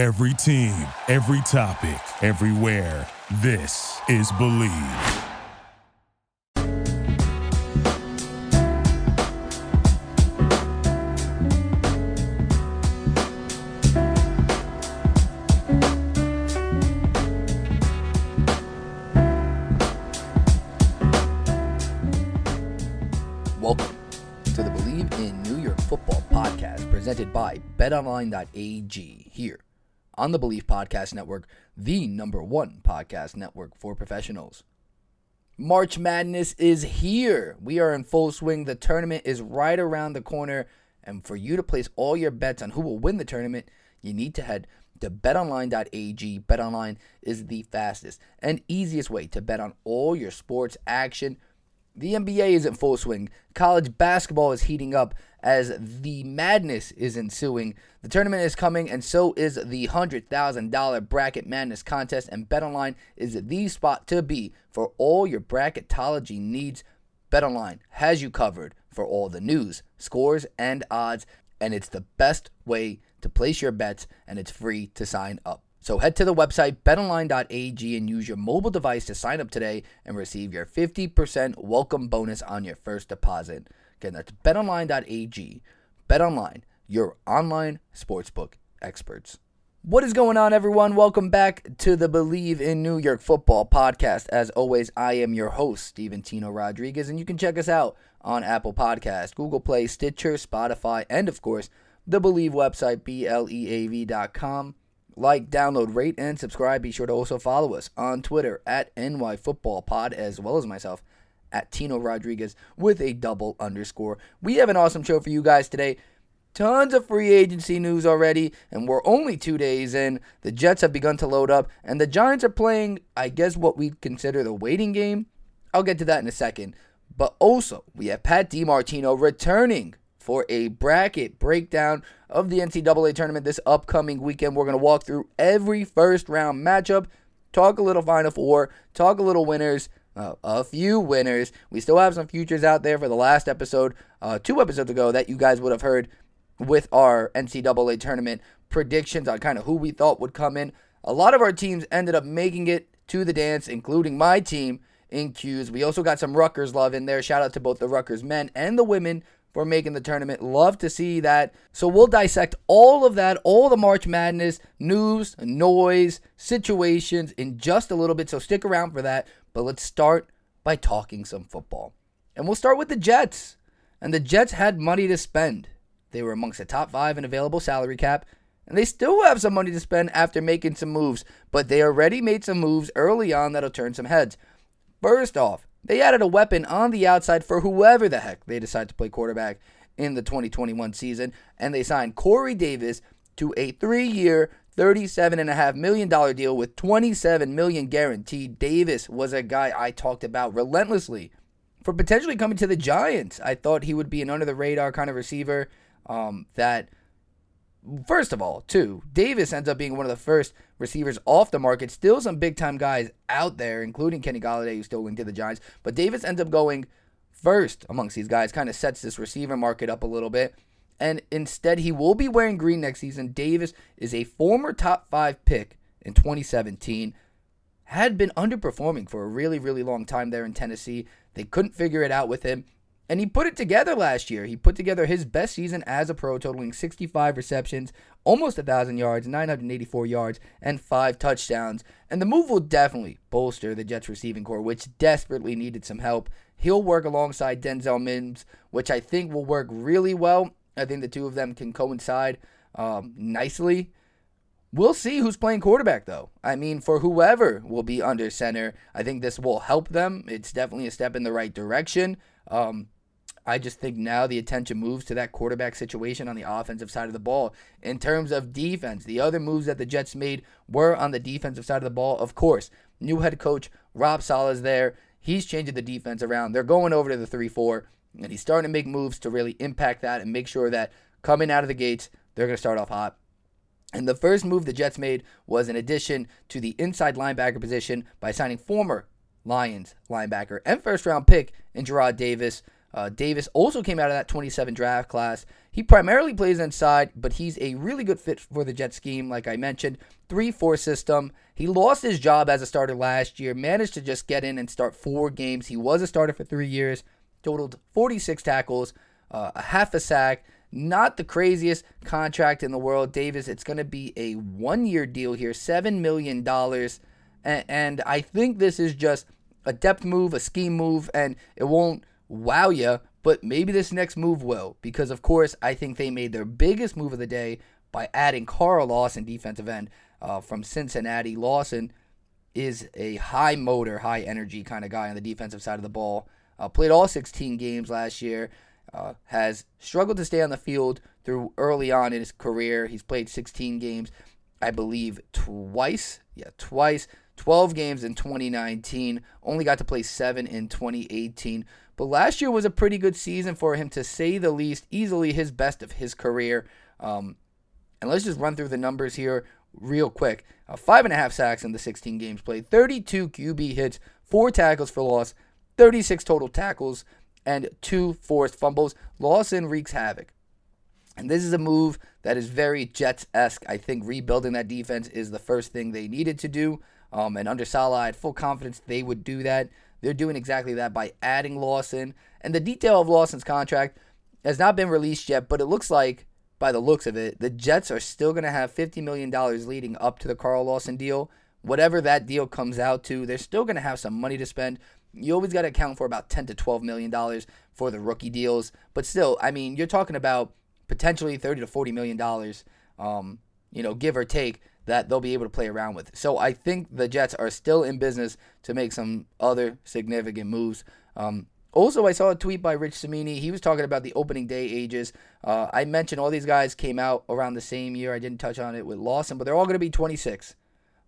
Every team, every topic, everywhere. This is Believe. Welcome to the Believe in New York Football podcast presented by betonline.ag here on the Believe Podcast Network, the number one podcast network for professionals. March Madness is here. We are in full swing. The tournament is right around the corner. And for you to place all your bets on who will win the tournament, you need to head to betonline.ag. Betonline is the fastest and easiest way to bet on all your sports action. The NBA is in full swing. College basketball is heating up as the madness is ensuing. The tournament is coming, and so is the $100,000 Bracket Madness contest. And BetOnline is the spot to be for all your bracketology needs. BetOnline has you covered for all the news, scores, and odds, and it's the best way to place your bets, and it's free to sign up. So head to the website betonline.ag and use your mobile device to sign up today and receive your 50% welcome bonus on your first deposit. Again, that's betonline.ag. BetOnline, your online sportsbook experts. What is going on, everyone? Welcome back to the Believe in New York Football podcast. As always, I am your host, Steven Tino Rodriguez, and you can check us out on Apple Podcast, Google Play, Stitcher, Spotify, and of course, the Believe website, BLEAV.com. Like, download, rate, and subscribe. Be sure to also follow us on Twitter at NYFootballPod as well as myself at Tino Rodriguez with a double underscore. We have an awesome show for you guys today. Tons of free agency news already, and we're only two days in. The Jets have begun to load up, and the Giants are playing, I guess, what we'd consider the waiting game. I'll get to that in a second. But also, we have Pat DiMartino returning for a bracket breakdown of the NCAA tournament this upcoming weekend. We're going to walk through every first round matchup, talk a little Final Four, talk a little winners, uh, a few winners. We still have some futures out there for the last episode, uh, two episodes ago, that you guys would have heard with our NCAA tournament predictions on kind of who we thought would come in. A lot of our teams ended up making it to the dance, including my team in 'Cuse. We also got some Rutgers love in there. Shout out to both the Rutgers men and the women for making the tournament. Love to see that. So we'll dissect all of that, all the March Madness news, noise, situations in just a little bit. So stick around for that. But let's start by talking some football. And we'll start with the Jets. And the Jets had money to spend. They were amongst the top five in available salary cap, and they still have some money to spend after making some moves, but they already made some moves early on that'll turn some heads. First off, they added a weapon on the outside for whoever the heck they decide to play quarterback in the 2021 season, and they signed Corey Davis to a three year, $37.5 million deal with 27 million guaranteed. Davis was a guy I talked about relentlessly for potentially coming to the Giants. I thought he would be an under the radar kind of receiver um, that, first of all, too, Davis ends up being one of the first receivers off the market. Still some big time guys out there, including Kenny Golladay, who's still linked to the Giants. But Davis ends up going first amongst these guys, kind of sets this receiver market up a little bit. And instead, he will be wearing green next season. Davis is a former top five pick in 2017. Had been underperforming for a really, really long time there in Tennessee. They couldn't figure it out with him. And he put it together last year. He put together his best season as a pro, totaling 65 receptions, almost 1,000 yards, 984 yards, and five touchdowns. And the move will definitely bolster the Jets receiving core, which desperately needed some help. He'll work alongside Denzel Mims, which I think will work really well. I think the two of them can coincide um, nicely. We'll see who's playing quarterback, though. I mean, for whoever will be under center, I think this will help them. It's definitely a step in the right direction. Um, I just think now the attention moves to that quarterback situation on the offensive side of the ball. In terms of defense, the other moves that the Jets made were on the defensive side of the ball. Of course, new head coach Rob Saleh's there. He's changing the defense around. They're going over to the 3 4, and he's starting to make moves to really impact that and make sure that coming out of the gates, they're going to start off hot. And the first move the Jets made was an addition to the inside linebacker position by signing former Lions linebacker and first round pick in Jarrad Davis. Uh, Davis also came out of that 27 draft class. He primarily plays inside, but he's a really good fit for the Jet scheme, like I mentioned. 3 4 system. He lost his job as a starter last year, managed to just get in and start four games. He was a starter for three years, totaled 46 tackles, uh, a half a sack. Not the craziest contract in the world, Davis. It's going to be a one year deal here, $7 million. And, and I think this is just a depth move, a scheme move, and it won't wow you, but maybe this next move will. Because, of course, I think they made their biggest move of the day by adding Carl Lawson, defensive end uh, from Cincinnati. Lawson is a high motor, high energy kind of guy on the defensive side of the ball. Uh, played all 16 games last year. Uh, has struggled to stay on the field through early on in his career. He's played 16 games, I believe, twice. Yeah, twice. 12 games in 2019. Only got to play seven in 2018. But last year was a pretty good season for him, to say the least. Easily his best of his career. Um, and let's just run through the numbers here real quick. Uh, five and a half sacks in the 16 games played, 32 QB hits, four tackles for loss, 36 total tackles, and two forced fumbles. Lawson wreaks havoc. And this is a move that is very Jets esque. I think rebuilding that defense is the first thing they needed to do. Um, and under Saleh, I had full confidence they would do that. They're doing exactly that by adding Lawson. And the detail of Lawson's contract has not been released yet, but it looks like, by the looks of it, the Jets are still going to have $50 million leading up to the Carl Lawson deal. Whatever that deal comes out to, they're still going to have some money to spend. You always got to account for about 10 to 12 million dollars for the rookie deals, but still, I mean, you're talking about potentially 30 to 40 million dollars, um, you know, give or take that they'll be able to play around with. So I think the Jets are still in business to make some other significant moves. Um, also, I saw a tweet by Rich Cimini He was talking about the opening day ages. Uh, I mentioned all these guys came out around the same year. I didn't touch on it with Lawson, but they're all going to be 26.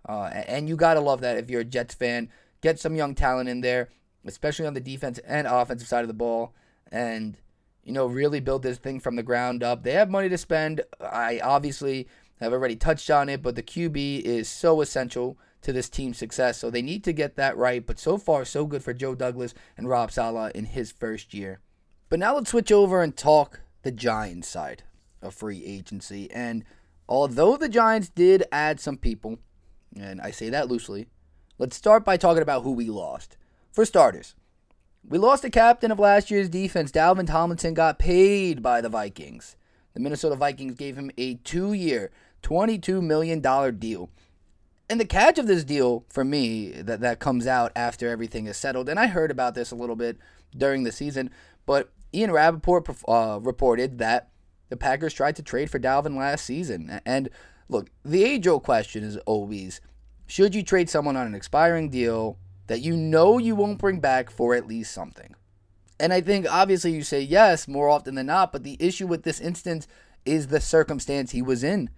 Uh, and you got to love that if you're a Jets fan. Get some young talent in there, especially on the defense and offensive side of the ball, and you know really build this thing from the ground up. They have money to spend. I obviously have already touched on it, but the QB is so essential to this team's success. So they need to get that right. But so far, so good for Joe Douglas and Rob Saleh in his first year. But now let's switch over and talk the Giants side of free agency. And although the Giants did add some people, and I say that loosely, let's start by talking about who we lost. For starters, we lost the captain of last year's defense. Dalvin Tomlinson got paid by the Vikings. The Minnesota Vikings gave him a two year, $22 million deal. And the catch of this deal for me that, that comes out after everything is settled, and I heard about this a little bit during the season, but Ian Rapoport uh, reported that the Packers tried to trade for Dalvin last season. And look, the age old question is always should you trade someone on an expiring deal that you know you won't bring back for at least something? And I think obviously you say yes more often than not, but the issue with this instance is the circumstance he was in.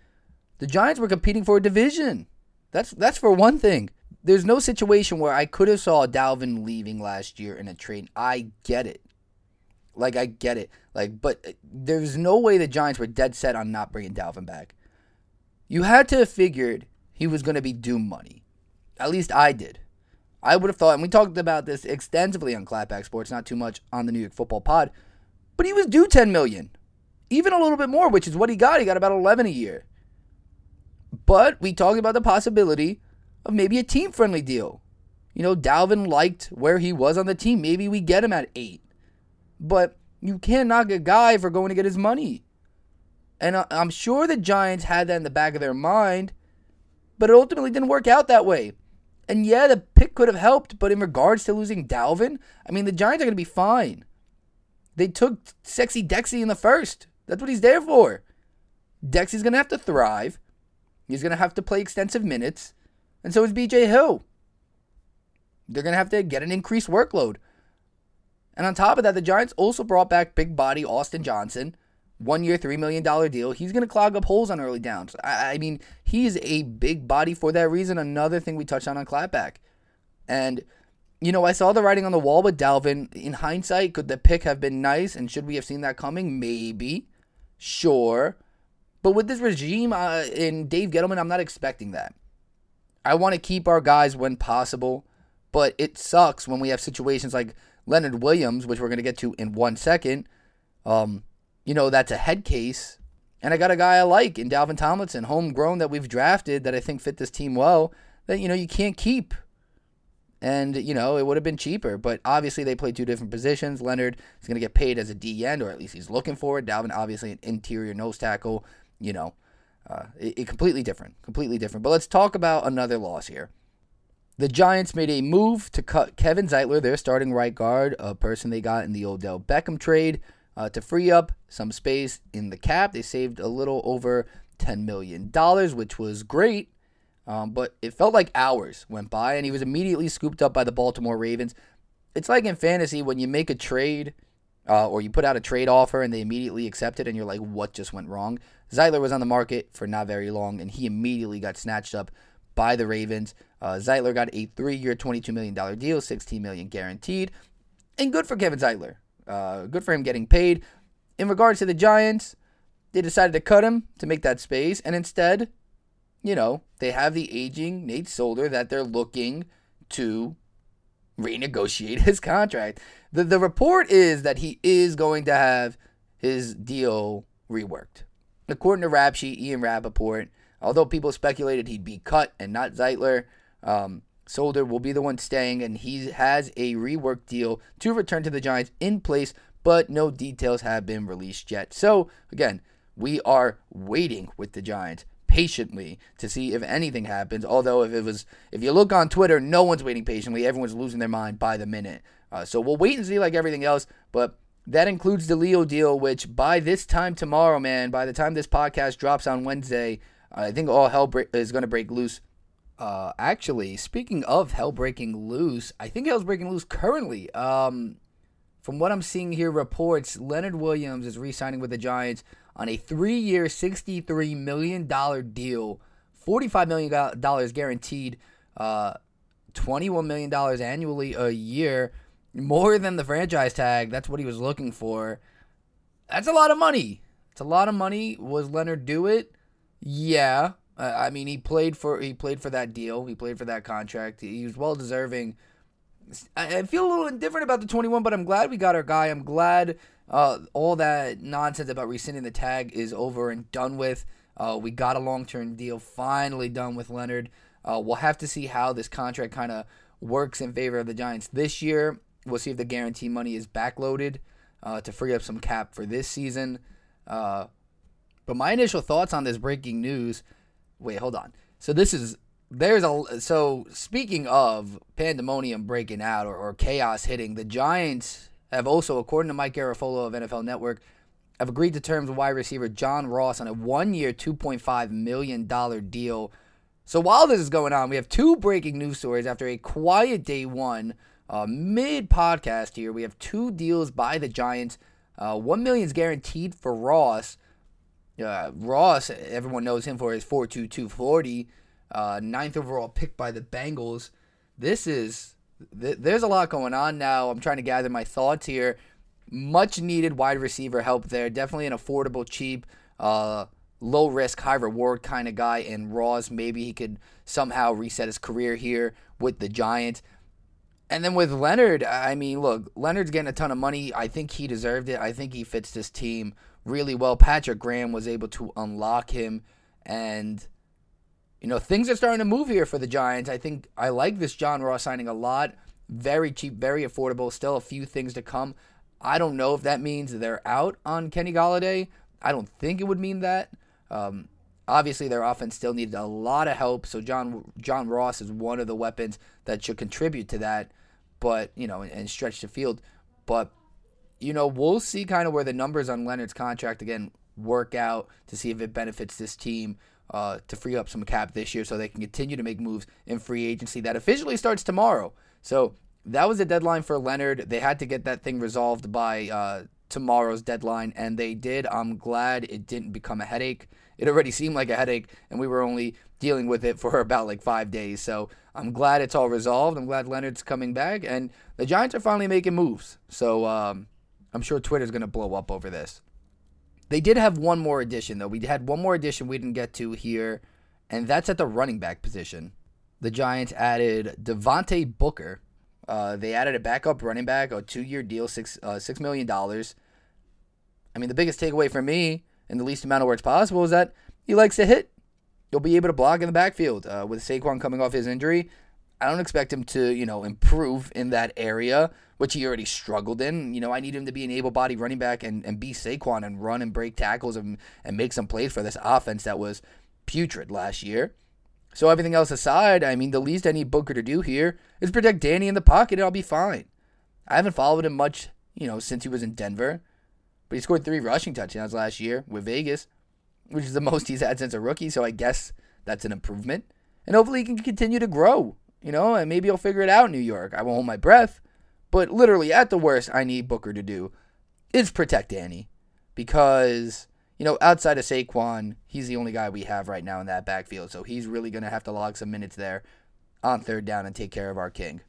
The Giants were competing for a division. That's that's for one thing. There's no situation where I could have saw Dalvin leaving last year in a trade. I get it. Like I get it. Like but uh, there's no way the Giants were dead set on not bringing Dalvin back. You had to have figured he was going to be due money. At least I did. I would have thought, and we talked about this extensively on Clapback Sports, not too much on the New York Football Pod, but he was due 10 million, even a little bit more, which is what he got. He got about 11 a year. But we talked about the possibility of maybe a team friendly deal. You know, Dalvin liked where he was on the team. Maybe we get him at eight. But you can't knock a guy for going to get his money. And I'm sure the Giants had that in the back of their mind, but it ultimately didn't work out that way. And yeah, the pick could have helped, but in regards to losing Dalvin, I mean, the Giants are going to be fine. They took Sexy Dexy in the first. That's what he's there for. Dexy's going to have to thrive. He's going to have to play extensive minutes. And so is BJ Hill. They're going to have to get an increased workload. And on top of that, the Giants also brought back big body Austin Johnson, one year, $3 million deal. He's going to clog up holes on early downs. I, I mean, he's a big body for that reason. Another thing we touched on on Clapback. And, you know, I saw the writing on the wall with Dalvin. In hindsight, could the pick have been nice? And should we have seen that coming? Maybe. Sure. But with this regime uh, in Dave Gettleman, I'm not expecting that. I want to keep our guys when possible. But it sucks when we have situations like Leonard Williams, which we're going to get to in one second, um, you know, that's a head case. And I got a guy I like in Dalvin Tomlinson, homegrown that we've drafted that I think fit this team well, that, you know, you can't keep. And, you know, it would have been cheaper. But obviously, they play two different positions. Leonard is going to get paid as a D end, or at least he's looking for it. Dalvin, obviously, an interior nose tackle. You know, uh, it, it completely different. Completely different. But let's talk about another loss here. The Giants made a move to cut Kevin Zeitler, their starting right guard, a person they got in the Odell Beckham trade, uh, to free up some space in the cap. They saved a little over $10 million, which was great. Um, but it felt like hours went by, and he was immediately scooped up by the Baltimore Ravens. It's like in fantasy when you make a trade uh, or you put out a trade offer and they immediately accept it, and you're like, what just went wrong? Zeitler was on the market for not very long, and he immediately got snatched up by the Ravens. Uh, got a three-year, $22 million deal, 16 million guaranteed, and good for Kevin Zeitler. Uh, good for him getting paid. In regards to the Giants, they decided to cut him to make that space, and instead you know, they have the aging Nate Solder that they're looking to renegotiate his contract. The the report is that he is going to have his deal reworked. According to Rap Sheet, Ian Rapoport, although people speculated he'd be cut and not Zeitler, um, Solder will be the one staying, and he has a reworked deal to return to the Giants in place, but no details have been released yet. So, again, we are waiting with the Giants patiently to see if anything happens. Although if it was, if you look on Twitter, no one's waiting patiently. Everyone's losing their mind by the minute. Uh, so we'll wait and see like everything else. But that includes the Leo deal, which by this time tomorrow, man, by the time this podcast drops on Wednesday, I think all hell is going to break loose. Uh, actually, speaking of hell breaking loose, I think hell's breaking loose currently. Um, from what I'm seeing here, reports Leonard Williams is re-signing with the Giants on a three year, $63 million deal, $45 million guaranteed, uh, $21 million annually a year, more than the franchise tag. That's what he was looking for. That's a lot of money. It's a lot of money. Was Leonard do it? Yeah. Uh, I mean, he played for he played for that deal. He played for that contract. He was well deserving. I, I feel a little indifferent about the 21, but I'm glad we got our guy. I'm glad uh, all that nonsense about rescinding the tag is over and done with. Uh, we got a long term deal finally done with Leonard. Uh, we'll have to see how this contract kind of works in favor of the Giants this year. We'll see if the guarantee money is backloaded uh, to free up some cap for this season. Uh, but my initial thoughts on this breaking news. Wait, hold on. So this is there's a so speaking of pandemonium breaking out or, or chaos hitting, the Giants have also, according to Mike Garafolo of NFL Network, have agreed to terms with wide receiver John Ross on a one-year, $2.5 million deal. So while this is going on, we have two breaking news stories after a quiet day one, uh, mid-podcast here. We have two deals by the Giants. Uh, 1 million is guaranteed for Ross. Uh, Ross, everyone knows him for his 4.22 40, uh, ninth overall pick by the Bengals. This is th- there's a lot going on now. I'm trying to gather my thoughts here. Much needed wide receiver help there. Definitely an affordable, cheap, uh, low risk, high reward kind of guy. And Ross, maybe he could somehow reset his career here with the Giants. And then with Leonard, I mean, look, Leonard's getting a ton of money. I think he deserved it. I think he fits this team really well. Patrick Graham was able to unlock him, and you know, things are starting to move here for the Giants. I think I like this John Ross signing a lot. Very cheap, very affordable. Still a few things to come. I don't know if that means they're out on Kenny Golladay. I don't think it would mean that. Um, obviously, their offense still needed a lot of help. So John John Ross is one of the weapons that should contribute to that. But you know, and, and stretch the field. But you know, we'll see kind of where the numbers on Leonard's contract again work out to see if it benefits this team uh, to free up some cap this year so they can continue to make moves in free agency that officially starts tomorrow. So that was the deadline for Leonard. They had to get that thing resolved by uh, tomorrow's deadline, and they did. I'm glad it didn't become a headache. It already seemed like a headache, and we were only dealing with it for about like five days. So I'm glad it's all resolved. I'm glad Leonard's coming back, and the Giants are finally making moves. So um, I'm sure Twitter's going to blow up over this. They did have one more addition, though. We had one more addition we didn't get to here, and that's at the running back position. The Giants added Devontae Booker, Uh, they added a backup running back, a two-year deal, six uh, six million dollars. I mean, the biggest takeaway for me, in the least amount of words possible, is that he likes to hit. He'll be able to block in the backfield. Uh, with Saquon coming off his injury, I don't expect him to, you know, improve in that area, which he already struggled in. You know, I need him to be an able-bodied running back and, and be Saquon and run and break tackles and, and make some plays for this offense that was putrid last year. So everything else aside, I mean, the least I need Booker to do here is protect Danny in the pocket, and I'll be fine. I haven't followed him much, you know, since he was in Denver, but he scored three rushing touchdowns last year with Vegas, which is the most he's had since a rookie. So I guess that's an improvement, and hopefully he can continue to grow, you know, and maybe he'll figure it out in New York. I won't hold my breath, but literally at the worst, I need Booker to do is protect Danny because you know, outside of Saquon, he's the only guy we have right now in that backfield. So he's really going to have to log some minutes there on third down and take care of our king.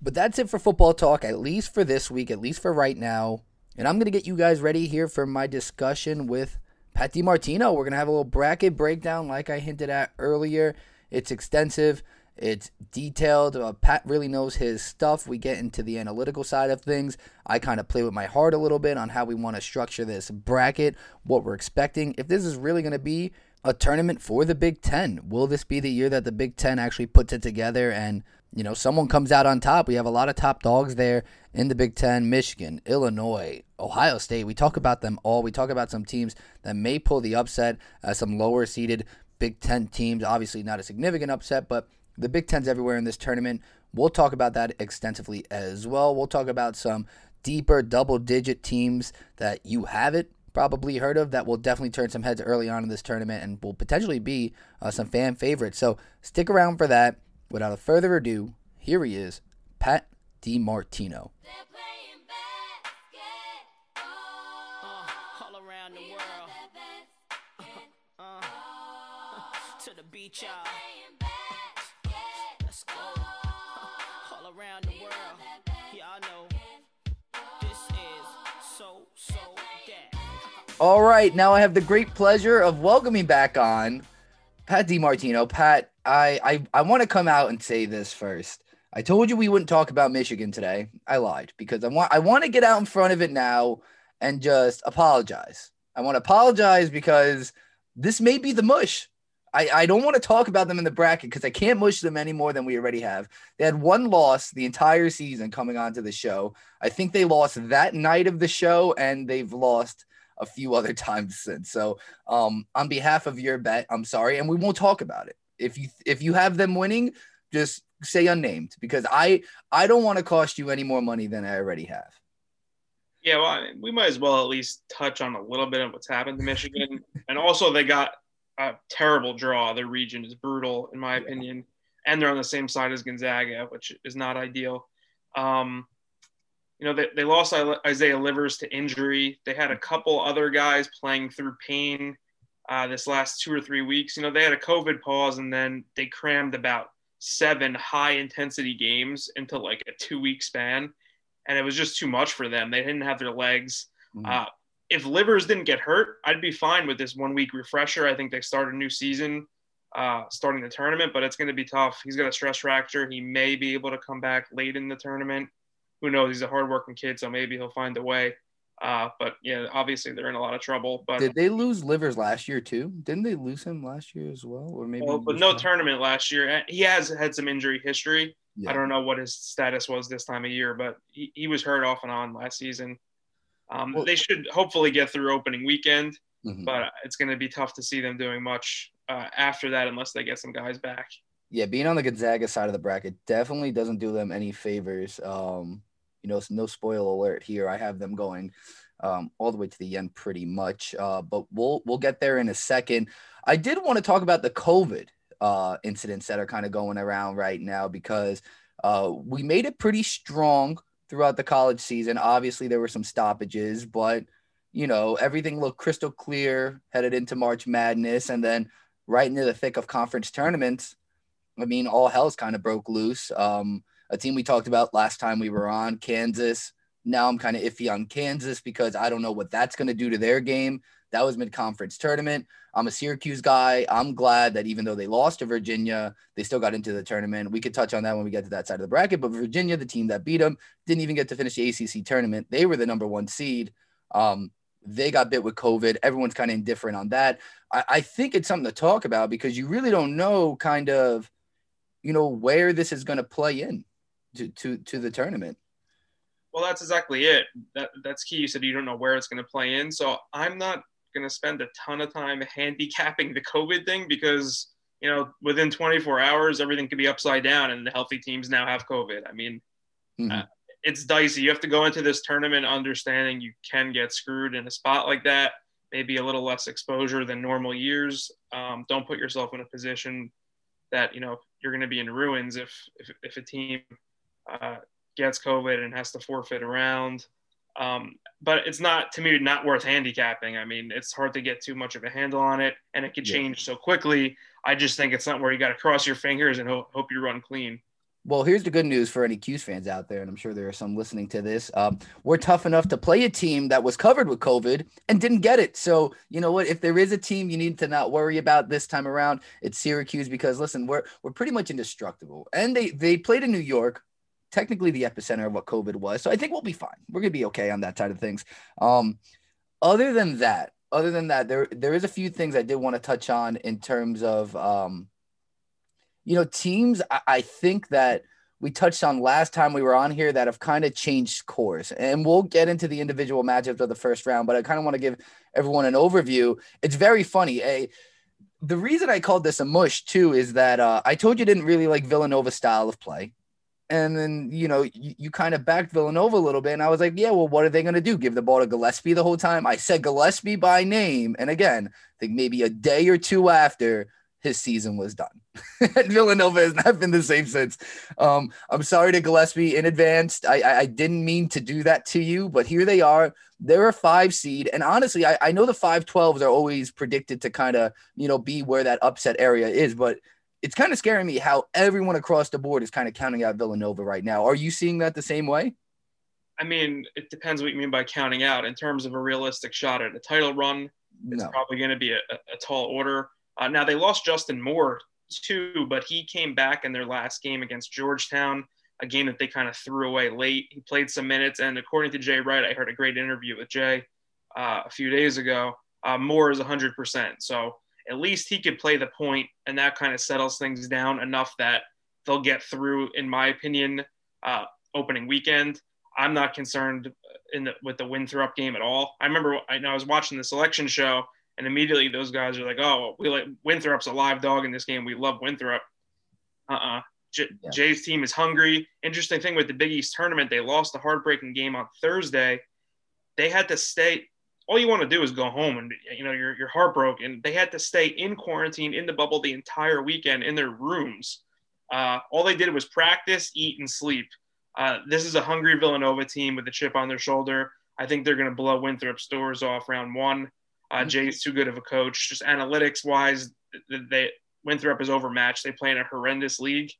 But that's it for football talk, at least for this week, at least for right now. And I'm going to get you guys ready here for my discussion with Pat DiMartino. We're going to have a little bracket breakdown, like I hinted at earlier. It's extensive. It's detailed. Uh, Pat really knows his stuff. We get into the analytical side of things. I kind of play with my heart a little bit on how we want to structure this bracket, what we're expecting. If this is really going to be a tournament for the Big Ten, will this be the year that the Big Ten actually puts it together and you know someone comes out on top? We have a lot of top dogs there in the Big Ten: Michigan, Illinois, Ohio State. We talk about them all. We talk about some teams that may pull the upset, uh, some lower seeded Big Ten teams. Obviously, not a significant upset, but the Big Ten's everywhere in this tournament. We'll talk about that extensively as well. We'll talk about some deeper double digit teams that you haven't probably heard of that will definitely turn some heads early on in this tournament and will potentially be uh, some fan favorites. So stick around for that. Without further ado, here he is, Pat DiMartino. to the beach, y'all. All right, now I have the great pleasure of welcoming back on Pat DiMartino. Pat, I I, I want to come out and say this first. I told you we wouldn't talk about Michigan today. I lied because I want I want to get out in front of it now and just apologize. I want to apologize because this may be the mush. I, I don't want to talk about them in the bracket because I can't mush them any more than we already have. They had one loss the entire season coming onto the show. I think they lost that night of the show, and they've lost a few other times since. So, um, on behalf of your bet, I'm sorry, and we won't talk about it. If you if you have them winning, just say unnamed because I I don't want to cost you any more money than I already have. Yeah, well, I mean, we might as well at least touch on a little bit of what's happened to Michigan, and also they got a terrible draw. Their region is brutal, in my opinion, and they're on the same side as Gonzaga, which is not ideal. Um, you know, they, they lost Isaiah Livers to injury. They had a couple other guys playing through pain uh, this last two or three weeks. You know, they had a COVID pause and then they crammed about seven high intensity games into like a two week span. And it was just too much for them. They didn't have their legs. Mm-hmm. Uh, if Livers didn't get hurt, I'd be fine with this one week refresher. I think they start a new season uh, starting the tournament, but it's going to be tough. He's got a stress fracture. He may be able to come back late in the tournament who knows? He's a hardworking kid, so maybe he'll find a way. Uh, but yeah, obviously they're in a lot of trouble. But did they lose Livers last year too? Didn't they lose him last year as well, or maybe? Well, but no tournament last year. He has had some injury history. Yeah. I don't know what his status was this time of year, but he, he was hurt off and on last season. Um, well, they should hopefully get through opening weekend, mm-hmm. but it's going to be tough to see them doing much uh, after that unless they get some guys back. Yeah, being on the Gonzaga side of the bracket definitely doesn't do them any favors. Um, you know, no spoil alert here. I have them going um, all the way to the end pretty much. Uh, but we'll we'll get there in a second. I did want to talk about the COVID uh, incidents that are kind of going around right now because uh, we made it pretty strong throughout the college season. Obviously, there were some stoppages, but you know everything looked crystal clear headed into March Madness, and then right into the thick of conference tournaments. I mean, all hell's kind of broke loose. Um, a team we talked about last time we were on, Kansas. Now I'm kind of iffy on Kansas because I don't know what that's going to do to their game. That was mid conference tournament. I'm a Syracuse guy. I'm glad that even though they lost to Virginia, they still got into the tournament. We could touch on that when we get to that side of the bracket. But Virginia, the team that beat them, didn't even get to finish the ACC tournament. They were the number one seed. Um, they got bit with COVID. Everyone's kind of indifferent on that. I, I think it's something to talk about because you really don't know kind of, you know, where this is going to play in to, to, to the tournament. Well, that's exactly it. That that's key. You said you don't know where it's going to play in. So I'm not going to spend a ton of time handicapping the COVID thing because you know within 24 hours everything could be upside down and the healthy teams now have COVID. I mean, mm-hmm. uh, it's dicey. You have to go into this tournament understanding you can get screwed in a spot like that. Maybe a little less exposure than normal years. Um, don't put yourself in a position that you know you're going to be in ruins if if, if a team uh, gets COVID and has to forfeit around. Um, but it's not to me not worth handicapping. I mean, it's hard to get too much of a handle on it, and it could change yeah. so quickly. I just think it's not where you got to cross your fingers and hope, hope you run clean. Well, here's the good news for any 'Cuse fans out there, and I'm sure there are some listening to this. Um, we're tough enough to play a team that was covered with COVID and didn't get it. So, you know what? If there is a team you need to not worry about this time around, it's Syracuse because listen, we're we're pretty much indestructible. And they they played in New York, technically the epicenter of what COVID was. So I think we'll be fine. We're gonna be okay on that side of things. Um, other than that, other than that, there there is a few things I did want to touch on in terms of um, you know, teams. I, I think that we touched on last time we were on here that have kind of changed course. And we'll get into the individual matchups of the first round, but I kind of want to give everyone an overview. It's very funny. A the reason I called this a mush too is that uh, I told you didn't really like Villanova style of play and then you know you, you, kind of backed Villanova a little bit, and I was like, yeah, well, what are they going to do? Give the ball to Gillespie the whole time? I said Gillespie by name, and again, I think maybe a day or two after his season was done. Villanova has not been the same since. Um, I'm sorry to Gillespie in advance. I, I, I didn't mean to do that to you, but here they are. They're a five seed, and honestly, I, I know the five twelves are always predicted to kind of you know be where that upset area is, but it's kind of scaring me how everyone across the board is kind of counting out Villanova right now. Are you seeing that the same way? I mean, it depends what you mean by counting out. In terms of a realistic shot at a title run, it's no. probably going to be a, a, tall order. Uh, now they lost Justin Moore too, but he came back in their last game against Georgetown, a game that they kind of threw away late. He played some minutes, and according to Jay Wright, I heard a great interview with Jay uh, a few days ago. Uh, Moore is 100%. So at least he could play the point, and that kind of settles things down enough that they'll get through, in my opinion, uh, opening weekend. I'm not concerned in the, with the Winthrop game at all. I remember I, I was watching the selection show, and immediately those guys are like, "Oh, we like Winthrop's a live dog in this game. We love Winthrop." Uh-uh. J- yeah. Jay's team is hungry. Interesting thing with the Big East tournament, they lost a heartbreaking game on Thursday. They had to stay all you want to do is go home and you know you're, you're heartbroken. They had to stay in quarantine in the bubble the entire weekend in their rooms. Uh, all they did was practice eat and sleep. Uh, this is a hungry villanova team with a chip on their shoulder. I think they're going to blow winthrop's doors off round one. Uh, mm-hmm. jay's too good of a coach. Just analytics wise they winthrop is overmatched. They play in a horrendous league.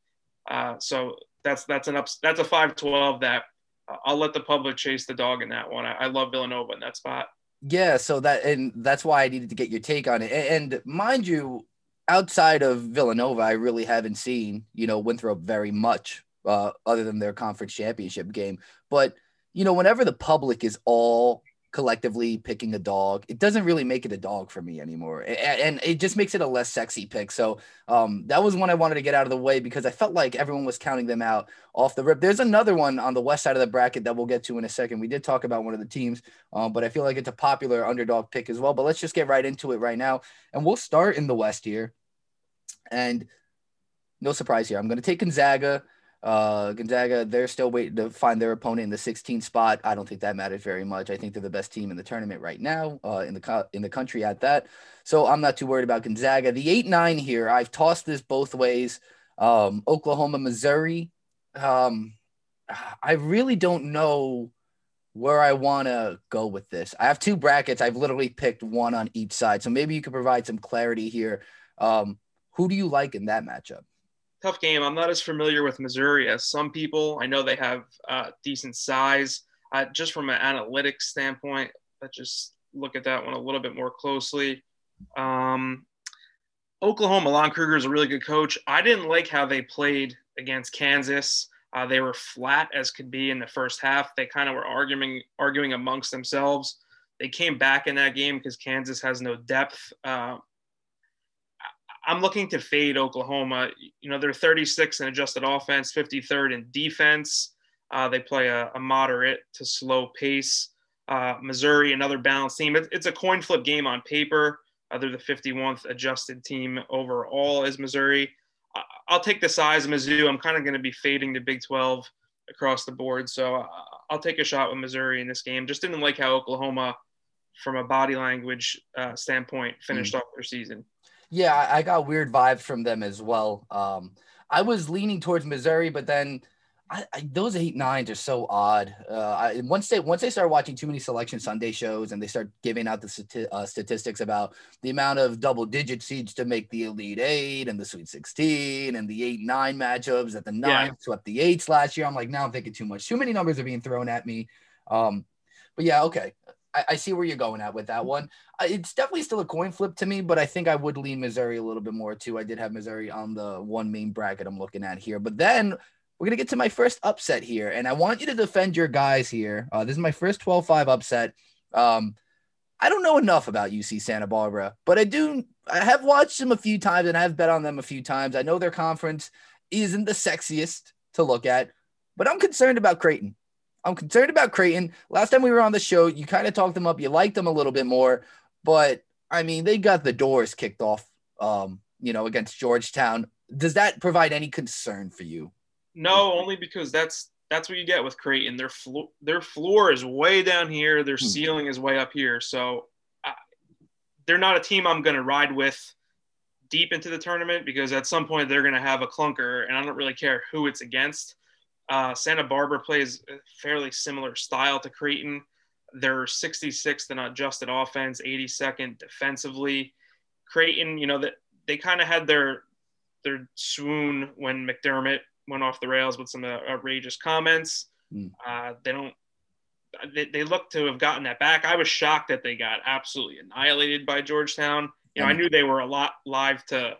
Uh, so that's that's an up that's a 5-12 that uh, I'll let the public chase the dog in that one. I, I love Villanova in that spot. Yeah, so that and that's why I needed to get your take on it. And mind you, outside of Villanova, I really haven't seen you know Winthrop very much, uh, other than their conference championship game. But you know, whenever the public is all collectively picking a dog. It doesn't really make it a dog for me anymore. And it just makes it a less sexy pick. So um, that was one I wanted to get out of the way because I felt like everyone was counting them out off the rip. There's another one on the west side of the bracket that we'll get to in a second. We did talk about one of the teams, um, but I feel like it's a popular underdog pick as well. But let's just get right into it right now. And we'll start in the west here. And no surprise here. I'm going to take Gonzaga. Uh, Gonzaga, they're still waiting to find their opponent in the 16th spot. I don't think that matters very much. I think they're the best team in the tournament right now, uh, in the co- in the country at that. So I'm not too worried about Gonzaga. The eight nine here, I've tossed this both ways. Um, Oklahoma, Missouri. Um, I really don't know where I want to go with this. I have two brackets. I've literally picked one on each side. So maybe you could provide some clarity here. Um, who do you like in that matchup? Tough game. I'm not as familiar with Missouri as some people. I know they have uh, decent size. Uh, just from an analytics standpoint, that just look at that one a little bit more closely. Um, Oklahoma, Lon Kruger is a really good coach. I didn't like how they played against Kansas. Uh, they were flat as could be in the first half. They kind of were arguing arguing amongst themselves. They came back in that game because Kansas has no depth. Uh, I'm looking to fade Oklahoma. You know, they're 36 in adjusted offense, 53rd in defense. Uh, they play a, a, moderate to slow pace. Uh, Missouri, another balanced team. It, it's a coin flip game on paper. Uh, they're the 51st adjusted team overall as Missouri. I'll take the size of Mizzou. I'm kind of going to be fading the Big 12 across the board. So uh, I'll take a shot with Missouri in this game. Just didn't like how Oklahoma, from a body language uh, standpoint, finished mm. off their season. Yeah, I got weird vibes from them as well. Um, I was leaning towards Missouri, but then I, I, those eight nines are so odd. Uh, I, once they once they start watching too many selection Sunday shows and they start giving out the stati- uh, statistics about the amount of double digit seeds to make the Elite Eight and the Sweet Sixteen and the eight nine matchups that the nine yeah. swept the eights last year, I'm like, now I'm thinking too much. Too many numbers are being thrown at me. Um, but yeah, okay. I, I, see where you're going at with that one. It's definitely still a coin flip to me, but I think I would lean Missouri a little bit more too. I did have Missouri on the one main bracket I'm looking at here, but then we're going to get to my first upset here. And I want you to defend your guys here. Uh, this is my first 12 5 upset. Um, I don't know enough about UC Santa Barbara, but I do. I have watched them a few times and I've bet on them a few times. I know their conference isn't the sexiest to look at, but I'm concerned about Creighton. I'm concerned about Creighton. Last time we were on the show, you kind of talked them up. You liked them a little bit more, but I mean, they got the doors kicked off, um, you know, against Georgetown. Does that provide any concern for you? No, only because that's that's what you get with Creighton. Their floor their floor is way down here. Their hmm. ceiling is way up here. So uh, they're not a team I'm going to ride with deep into the tournament because at some point they're going to have a clunker, and I don't really care who it's against. Uh, Santa Barbara plays a fairly similar style to Creighton. They're 66th in adjusted offense, 82nd defensively. Creighton, you know that they kind of had their their swoon when McDermott went off the rails with some uh, outrageous comments. Mm. Uh, they don't. They, they look to have gotten that back. I was shocked that they got absolutely annihilated by Georgetown. You know, I hmm. knew they were a lot live to,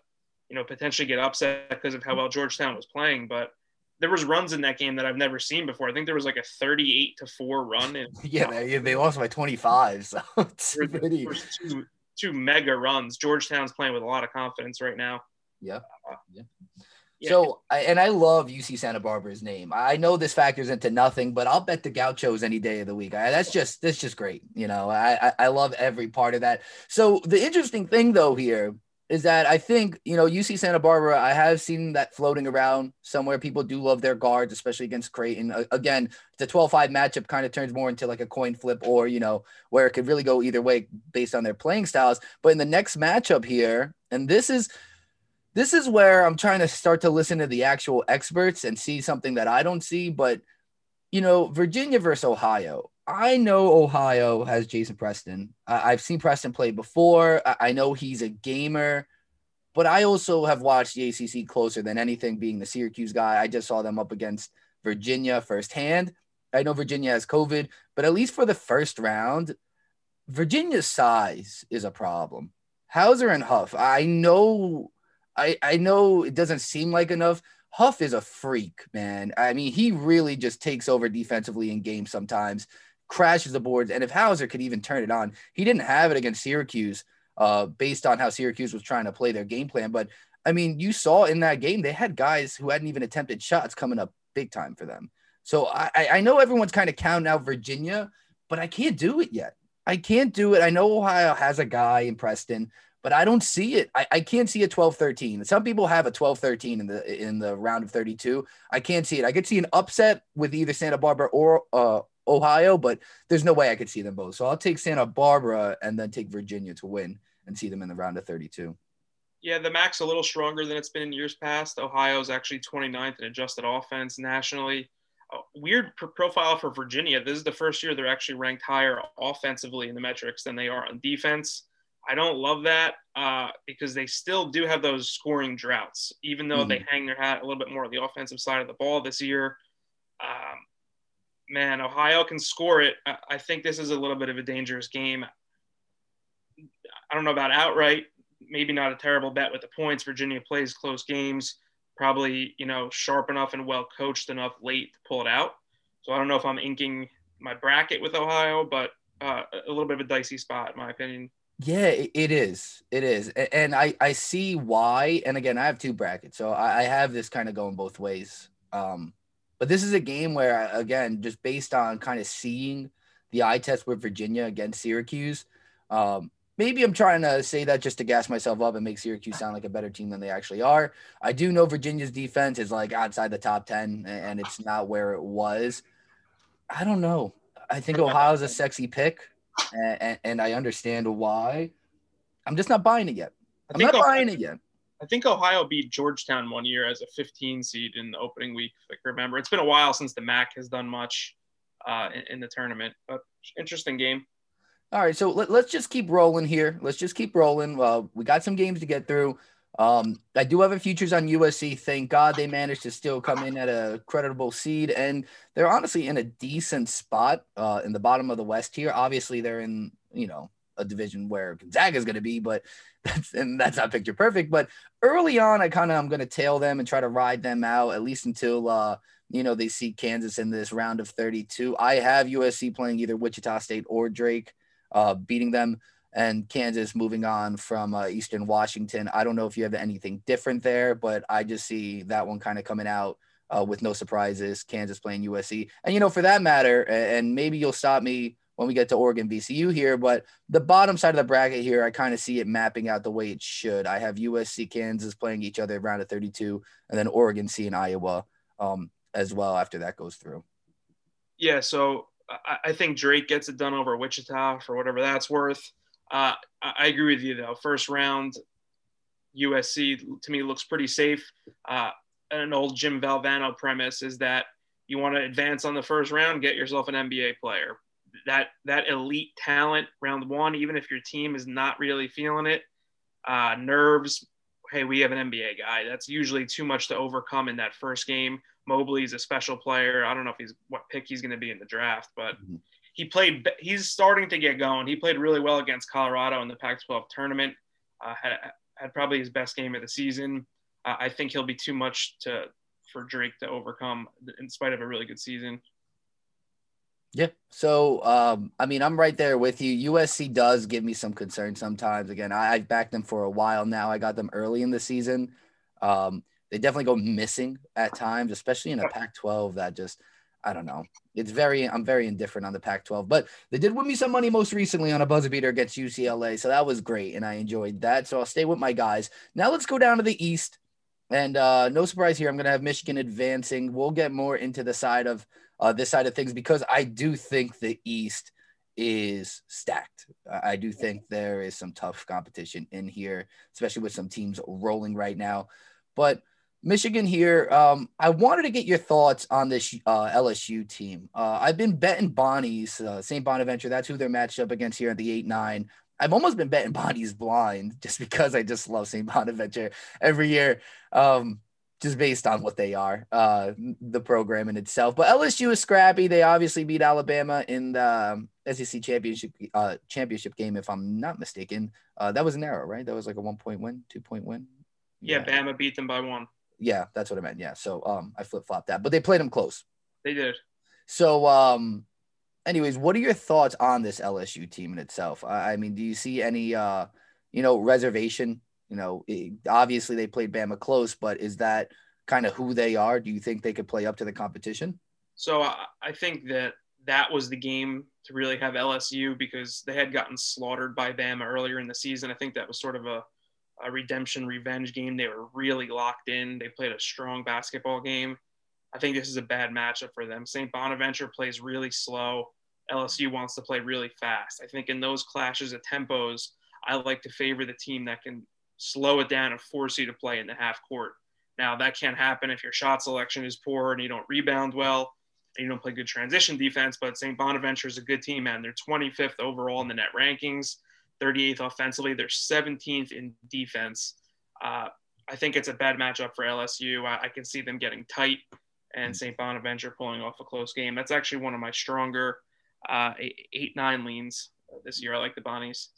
you know, potentially get upset because of how well Georgetown was playing, but there was runs in that game that I've never seen before. I think there was like a 38 to 4 run. And, yeah, they, they lost by 25. So it's pretty... two, two mega runs. Georgetown's playing with a lot of confidence right now. Yeah. Yeah. So, and I love UC Santa Barbara's name. I know this factors into nothing, but I'll bet the Gauchos any day of the week. I, that's just that's just great. You know, I I love every part of that. So the interesting thing though here is that I think you know UC Santa Barbara. I have seen that floating around somewhere. People do love their guards, especially against Creighton. Again, the 12-5 matchup kind of turns more into like a coin flip, or you know where it could really go either way based on their playing styles. But in the next matchup here, and this is this is where I'm trying to start to listen to the actual experts and see something that I don't see. But, you know, Virginia versus Ohio. I know Ohio has Jason Preston. I- have seen Preston play before. I-, I know he's a gamer, but I also have watched the ACC closer than anything, being the Syracuse guy. I just saw them up against Virginia firsthand. I know Virginia has COVID, but at least for the first round, Virginia's size is a problem. Hauser and Huff, I know I, I know it doesn't seem like enough. Huff is a freak, man. I mean, he really just takes over defensively in games sometimes, crashes the boards. And if Hauser could even turn it on, he didn't have it against Syracuse uh, based on how Syracuse was trying to play their game plan. But I mean, you saw in that game, they had guys who hadn't even attempted shots coming up big time for them. So I, I know everyone's kind of counting out Virginia, but I can't do it yet. I can't do it. I know Ohio has a guy in Preston, but I don't see it. I, I can't see a 12-13. Some people have a 12-13 in the in the round of 32. I can't see it. I could see an upset with either Santa Barbara or uh, Ohio, but there's no way I could see them both. So I'll take Santa Barbara and then take Virginia to win and see them in the round of 32. Yeah, the MAC's a little stronger than it's been in years past. Ohio's actually 29th in adjusted offense nationally. weird profile for Virginia. This is the first year they're actually ranked higher offensively in the metrics than they are on defense. I don't love that uh, because they still do have those scoring droughts, even though mm-hmm. they hang their hat a little bit more on the offensive side of the ball this year. Um, man, Ohio can score it. I, think this is a little bit of a dangerous game. I don't know about outright. Maybe not a terrible bet with the points. Virginia plays close games, probably you know sharp enough and well coached enough late to pull it out. So I don't know if I'm inking my bracket with Ohio, but uh, a little bit of a dicey spot in my opinion. Yeah, it is. It is, and I I see why. And again, I have two brackets, so I have this kind of going both ways. Um, but this is a game where, again, just based on kind of seeing the eye test with Virginia against Syracuse, um, maybe I'm trying to say that just to gas myself up and make Syracuse sound like a better team than they actually are. I do know Virginia's defense is like outside the top 10 and it's not where it was. I don't know. I think Ohio's a sexy pick and, and, I understand why. I'm just not buying it yet. I'm not Ohio, buying it yet. I think Ohio beat Georgetown one year as a 15 seed in the opening week. If I can remember, it's been a while since the MAC has done much uh, in, in, the tournament, but interesting game. All right, so let, us just keep rolling here. Let's just keep rolling. Well, we got some games to get through. Um, I do have a futures on USC. Thank God they managed to still come in at a creditable seed, and they're honestly in a decent spot uh, in the bottom of the West here. Obviously, they're in you know a division where Gonzaga is going to be, but that's and that's not picture perfect. But early on, I kind of I'm going to tail them and try to ride them out at least until uh, you know they see Kansas in this round of 32. I have USC playing either Wichita State or Drake, uh, beating them and Kansas moving on from uh, Eastern Washington. I don't know if you have anything different there, but I just see that one kind of coming out uh, with no surprises. Kansas playing USC, and you know, for that matter, and maybe you'll stop me when we get to Oregon VCU here, but the bottom side of the bracket here, I kind of see it mapping out the way it should. I have USC, Kansas playing each other around a 32, and then Oregon, C, and Iowa um, as well after that goes through. Yeah, so I think Drake gets it done over Wichita for whatever that's worth. Uh, I agree with you though. First round, USC to me looks pretty safe. Uh, an old Jim Valvano premise is that you want to advance on the first round, get yourself an NBA player. That that elite talent round one, even if your team is not really feeling it, uh, nerves. Hey, we have an NBA guy. That's usually too much to overcome in that first game. Mobley's a special player. I don't know if he's what pick he's going to be in the draft, but mm-hmm he played. He's starting to get going. He played really well against Colorado in the Pac-12 tournament. Uh, had had probably his best game of the season. Uh, I think he'll be too much to for Drake to overcome, in spite of a really good season. Yeah. So, um, I mean, I'm right there with you. USC does give me some concern sometimes. Again, I, have backed them for a while now. I got them early in the season. Um, they definitely go missing at times, especially in a Pac 12 that just I don't know. It's very I'm very indifferent on the Pac-12, but they did win me some money most recently on a buzzer beater against UCLA, so that was great, and I enjoyed that. So I'll stay with my guys. Now let's go down to the East, and uh, no surprise here, I'm going to have Michigan advancing. We'll get more into the side of uh, this side of things because I do think the East is stacked. I do think there is some tough competition in here, especially with some teams rolling right now, but Michigan here. Um, I wanted to get your thoughts on this uh, LSU team. Uh, I've been betting Bonnies uh, St. Bonaventure. That's who they're matched up against here at the eight nine. I've almost been betting Bonnies blind just because I just love St. Bonaventure every year, um, just based on what they are, uh, the program in itself. But LSU is scrappy. They obviously beat Alabama in the um, SEC championship uh, championship game, if I'm not mistaken. Uh, that was an error, right? That was like a one point win, two point win. Yeah, yeah, Bama beat them by one. Yeah, that's what I meant. Yeah. So um, I flip flopped that, but they played them close. They did. So um, anyways, what are your thoughts on this LSU team in itself? I, I mean, do you see any uh, you know, reservation? You know, obviously they played Bama close, but is that kind of who they are? Do you think they could play up to the competition? So uh, I think that that was the game to really have LSU because they had gotten slaughtered by Bama earlier in the season. I think that was sort of a a redemption revenge game. They were really locked in. They played a strong basketball game. I think this is a bad matchup for them. St. Bonaventure plays really slow. LSU wants to play really fast. I think in those clashes of tempos, I like to favor the team that can slow it down and force you to play in the half court. Now, that can't happen if your shot selection is poor and you don't rebound well and you don't play good transition defense. But St. Bonaventure is a good team, man. They're 25th overall in the net rankings. 38th offensively. They're 17th in defense. Uh, I think it's a bad matchup for LSU. I, I can see them getting tight and St. Bonaventure pulling off a close game. That's actually one of my stronger uh, nine leans this year. I like the Bonnies.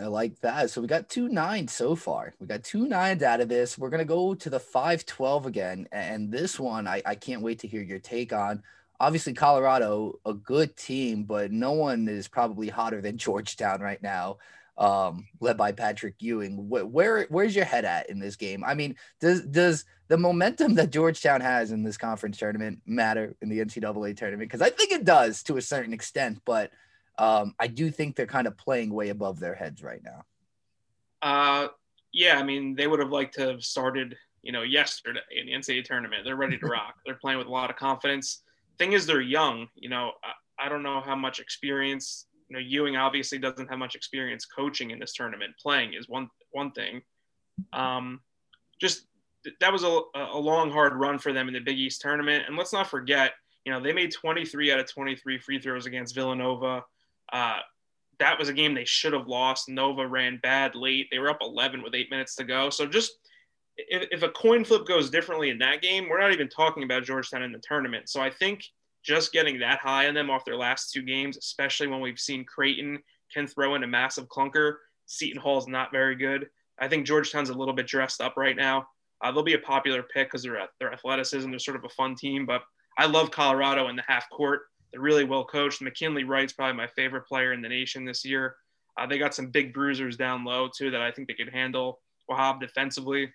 I like that. So we got two nines so far. We got two nines out of this. We're gonna go to the five twelve again, and this one I, I can't wait to hear your take on. Obviously, Colorado, a good team, but no one is probably hotter than Georgetown right now, um, led by Patrick Ewing. Where, where where's your head at in this game? I mean, does does the momentum that Georgetown has in this conference tournament matter in the NCAA tournament? Because I think it does to a certain extent, but um, I do think they're kind of playing way above their heads right now. Uh, yeah, I mean, they would have liked to have started, you know, yesterday in the NCAA tournament. They're ready to rock. They're playing with a lot of confidence. Thing is, they're young. You know, I, I don't know how much experience. You know, Ewing obviously doesn't have much experience coaching in this tournament. Playing is one one thing. Um, just that was a, a long, hard run for them in the Big East tournament. And let's not forget, you know, they made 23 out of 23 free throws against Villanova. Uh, that was a game they should have lost. Nova ran bad late. They were up 11 with eight minutes to go. So just if, if a coin flip goes differently in that game, we're not even talking about Georgetown in the tournament. So I think just getting that high on them off their last two games, especially when we've seen Creighton can throw in a massive clunker. Seton Hall's not very good. I think Georgetown's a little bit dressed up right now. Uh, they'll be a popular pick because they're their athleticism. They're sort of a fun team, but I love Colorado in the half court. They're really well coached. McKinley Wright's probably my favorite player in the nation this year. Uh, they got some big bruisers down low too that I think they could handle Wahab defensively.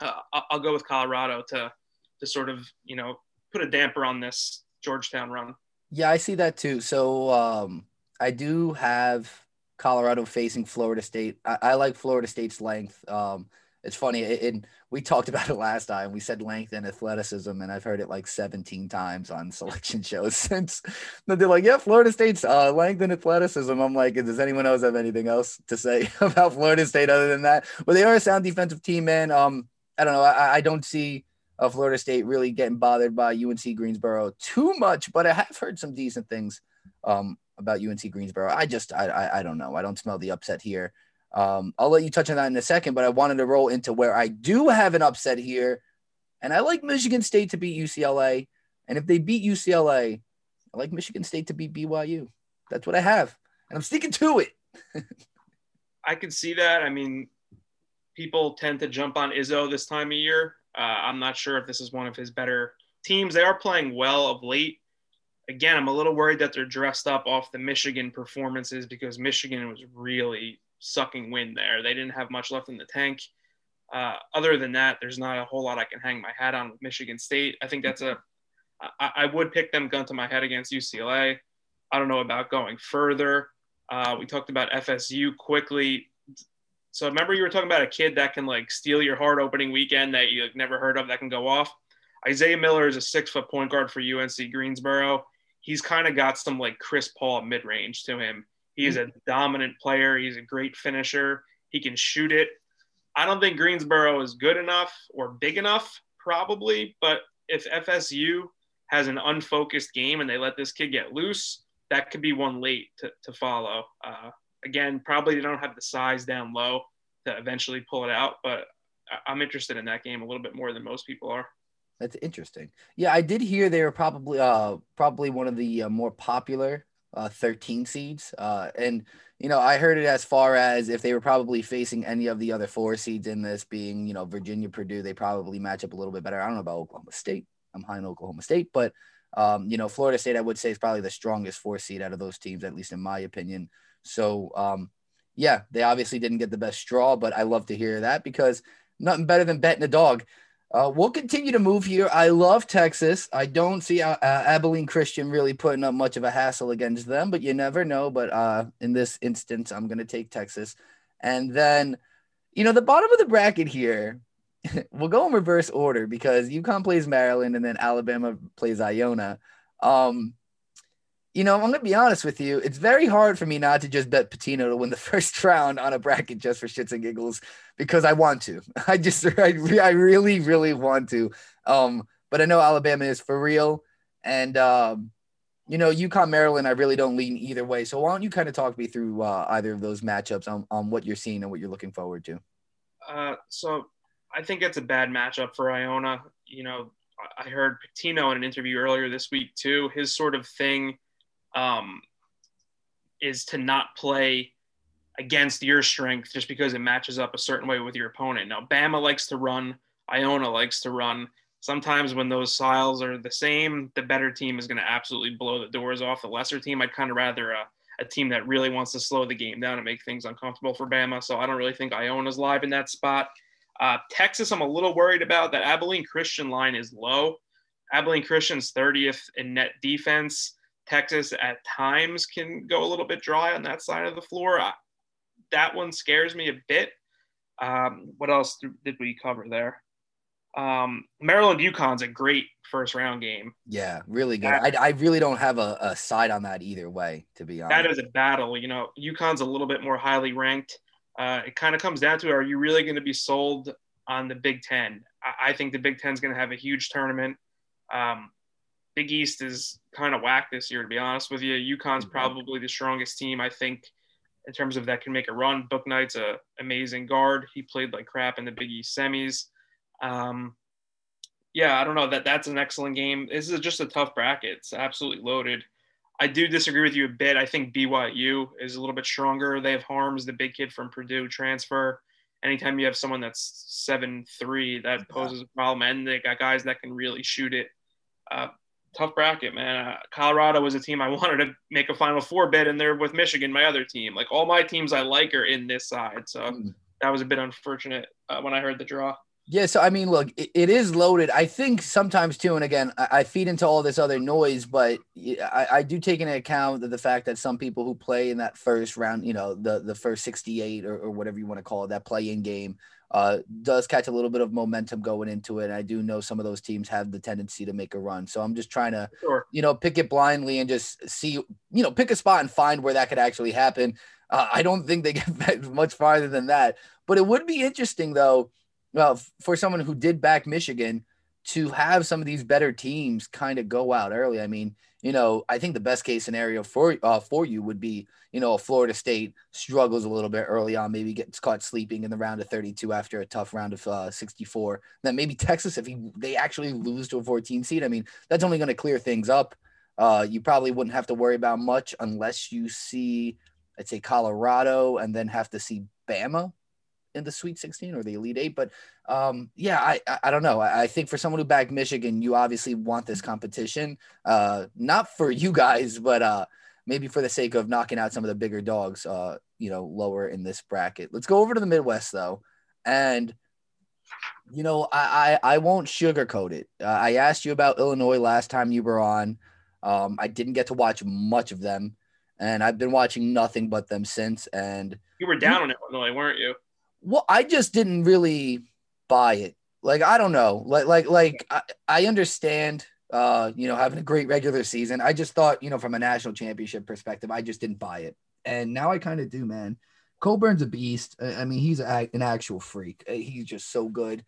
Uh, I'll go with Colorado to to sort of you know put a damper on this Georgetown run. Yeah, I see that too. So um, I do have Colorado facing Florida State. I, I like Florida State's length. Um, it's funny. and we talked about it last time. We said length and athleticism, and I've heard it like 17 times on selection shows since. They're like, "Yeah, Florida State's uh, length and athleticism." I'm like, "Does anyone else have anything else to say about Florida State other than that?" But they are a sound defensive team, man. Um, I don't know. I, I don't see uh, Florida State really getting bothered by UNC Greensboro too much, but I have heard some decent things um, about UNC Greensboro. I just, I, I, I don't know. I don't smell the upset here. Um, I'll let you touch on that in a second, but I wanted to roll into where I do have an upset here. And I like Michigan State to beat UCLA. And if they beat UCLA, I like Michigan State to beat BYU. That's what I have. And I'm sticking to it. I can see that. I mean, people tend to jump on Izzo this time of year. Uh, I'm not sure if this is one of his better teams. They are playing well of late. Again, I'm a little worried that they're dressed up off the Michigan performances because Michigan was really sucking wind there. They didn't have much left in the tank. Uh, other than that, there's not a whole lot I can hang my hat on with Michigan State. I think that's a. I, I would pick them gun to my head against UCLA. I don't know about going further. Uh, we talked about FSU quickly. So remember you were talking about a kid that can like steal your heart opening weekend that you like, never heard of that can go off. Isaiah Miller is a six foot point guard for UNC Greensboro. He's kind of got some like Chris Paul mid range to him. He's a dominant player. He's a great finisher. He can shoot it. I don't think Greensboro is good enough or big enough, probably. But if FSU has an unfocused game and they let this kid get loose, that could be one late to, to follow. Uh, again, probably they don't have the size down low to eventually pull it out, but I'm interested in that game a little bit more than most people are. That's interesting. Yeah, I did hear they were probably uh probably one of the uh, more popular uh, 13 seeds. Uh, and, you know, I heard it as far as if they were probably facing any of the other four seeds in this being, you know, Virginia, Purdue, they probably match up a little bit better. I don't know about Oklahoma State. I'm high in Oklahoma State, but, um, you know, Florida State, I would say, is probably the strongest four seed out of those teams, at least in my opinion. So, um, yeah, they obviously didn't get the best straw, but I love to hear that because nothing better than betting a dog. Uh, we'll continue to move here. I love Texas. I don't see uh, uh, Abilene Christian really putting up much of a hassle against them, but you never know. But uh, in this instance, I'm going to take Texas. And then, you know, the bottom of the bracket here, we'll go in reverse order because UConn plays Maryland and then Alabama plays Iona. Um, you know, I'm going to be honest with you. It's very hard for me not to just bet Pitino to win the first round on a bracket just for shits and giggles because I want to. I just, I, I really, really want to. Um, but I know Alabama is for real. And, um, you know, UConn, Maryland, I really don't lean either way. So why don't you kind of talk me through uh, either of those matchups on, on what you're seeing and what you're looking forward to? Uh, so I think it's a bad matchup for Iona. You know, I heard Pitino in an interview earlier this week too. His sort of thing – um, is to not play against your strength just because it matches up a certain way with your opponent. Now, Bama likes to run, Iona likes to run. Sometimes when those styles are the same, the better team is going to absolutely blow the doors off the lesser team. I'd kind of rather a, a team that really wants to slow the game down and make things uncomfortable for Bama. So I don't really think Iona's live in that spot. Uh, Texas, I'm a little worried about. That Abilene Christian line is low. Abilene Christian's 30th in net defense. Texas at times can go a little bit dry on that side of the floor. I, that one scares me a bit. Um, what else did we cover there? Um, Maryland UConn's a great first round game. Yeah, really good. That, I, I really don't have a, a side on that either way, to be honest. That is a battle. You know, UConn's a little bit more highly ranked. Uh, it kind of comes down to are you really going to be sold on the Big Ten? I, I think the Big Ten's going to have a huge tournament. Um, Big East is kind of whack this year, to be honest with you. UConn's mm-hmm. probably the strongest team, I think, in terms of that can make a run. Bouknight's a amazing guard. He played like crap in the Big East semis. Um, yeah, I don't know that that's an excellent game. This is just a tough bracket. It's absolutely loaded. I do disagree with you a bit. I think BYU is a little bit stronger. They have Haarms, the big kid from Purdue transfer. Anytime you have someone that's seven three, that poses a problem. And they got guys that can really shoot it. Uh, tough bracket, man. Uh, Colorado was a team I wanted to make a Final Four bid, and they're with Michigan, my other team. Like all my teams I like are in this side, so mm. that was a bit unfortunate uh, when I heard the draw. Yeah, so I mean, look, it, it is loaded. I think sometimes too, and again, I, I feed into all this other noise, but I, I, do take into account the, the fact that some people who play in that first round, you know, the the first sixty-eight or, or whatever you want to call it, that play-in game, uh, does catch a little bit of momentum going into it. And I do know some of those teams have the tendency to make a run. So I'm just trying to, sure. you know, pick it blindly and just see, you know, pick a spot and find where that could actually happen. Uh, I don't think they get much farther than that, but it would be interesting though well, for someone who did back Michigan to have some of these better teams kind of go out early. I mean, you know, I think the best case scenario for uh, for you would be, you know, Florida State struggles a little bit early on, maybe gets caught sleeping in the round of 32 after a tough round of uh, 64. Then maybe Texas, if he, they actually lose to a 14 seed, I mean, that's only going to clear things up. Uh, you probably wouldn't have to worry about much unless you see, I'd say Colorado, and then have to see Bama in the Sweet 16 or the Elite Eight. But um, yeah, I, I, don't know. I, I, think for someone who backed Michigan, you obviously want this competition, uh, not for you guys, but uh, maybe for the sake of knocking out some of the bigger dogs, uh, you know, lower in this bracket. Let's go over to the Midwest though, and you know, I I, I won't sugarcoat it. Uh, I asked you about Illinois last time you were on. Um, I didn't get to watch much of them, and I've been watching nothing but them since. And you were down on Illinois, weren't you? Well, I just didn't really buy it. Like, I don't know. Like, like, like I, I understand, uh, you know, having a great regular season. I just thought, you know, from a national championship perspective, I just didn't buy it. And now I kind of do, man. Cockburn's a beast. I mean, he's a, an actual freak. Uh, he's just so good.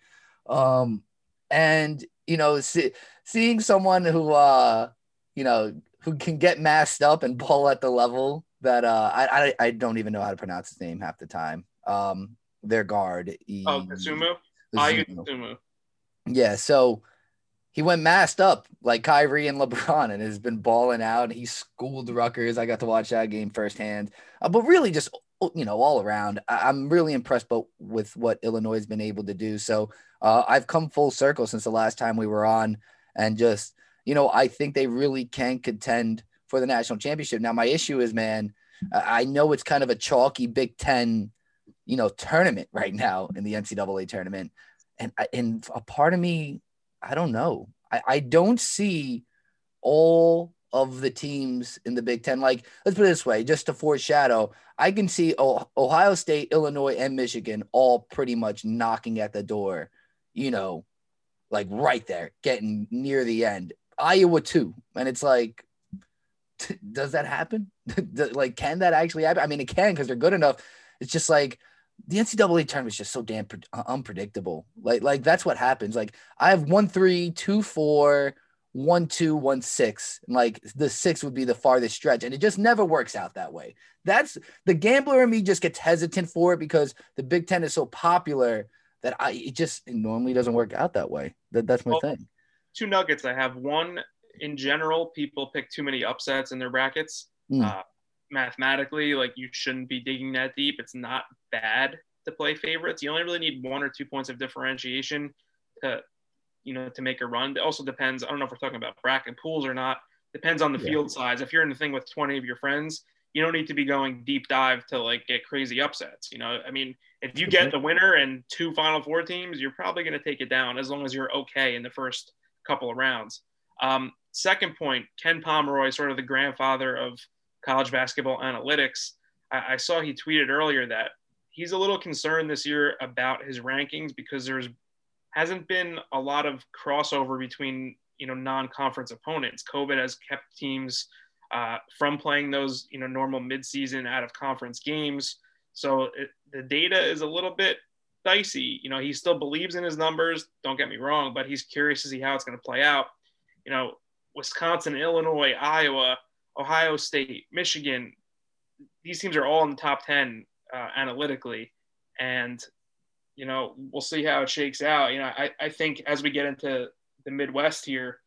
Um, and you know, see, seeing someone who, uh, you know, who can get masked up and ball at the level that uh, I, I I don't even know how to pronounce his name half the time. Um, their guard. He, oh, Kasumu? Kasumu. Yeah, so he went masked up like Kyrie and LeBron and has been balling out. He schooled Rutgers. I got to watch that game firsthand. Uh, but really, just you know, all around, I- am really impressed but with what Illinois has been able to do. So uh, I've come full circle since the last time we were on, and just you know, I think they really can contend for the national championship. Now, my issue is, man, I know it's kind of a chalky Big Ten you know, tournament right now in the NCAA tournament. And and a part of me, I don't know. I, I don't see all of the teams in the Big Ten. Like, let's put it this way, just to foreshadow, I can see Ohio State, Illinois, and Michigan all pretty much knocking at the door, you know, like right there, getting near the end. Iowa too, and it's like, does that happen? like, can that actually happen? I mean, it can because they're good enough. It's just like the NCAA tournament is just so damn pre- uh, unpredictable. Like, like that's what happens. Like, I have one three, two four, one two, one six, and like the six would be the farthest stretch, and it just never works out that way. That's the gambler in me just gets hesitant for it because the Big Ten is so popular that I it just it normally doesn't work out that way. That that's my well, thing. Two nuggets I have. One in general, people pick too many upsets in their brackets. Mm. Uh, mathematically, like you shouldn't be digging that deep. It's not bad to play favorites. You only really need one or two points of differentiation to, you know, to make a run. It also depends. I don't know if we're talking about bracket pools or not. Depends on the yeah. field size. If you're in the thing with 20 of your friends, you don't need to be going deep dive to like get crazy upsets. You know, I mean, if you get the winner and two Final Four teams, you're probably going to take it down as long as you're okay in the first couple of rounds. Um, second point, Ken Pomeroy, sort of the grandfather of college basketball analytics. I, I saw he tweeted earlier that he's a little concerned this year about his rankings because there's hasn't been a lot of crossover between you know non-conference opponents. COVID has kept teams uh, from playing those you know normal midseason out of conference games. So it, the data is a little bit dicey. You know, he still believes in his numbers. Don't get me wrong, but he's curious to see how it's going to play out. You know, Wisconsin, Illinois, Iowa, Ohio State, Michigan. These teams are all in the top ten uh, analytically, and you know we'll see how it shakes out. You know, I, I think as we get into the Midwest here,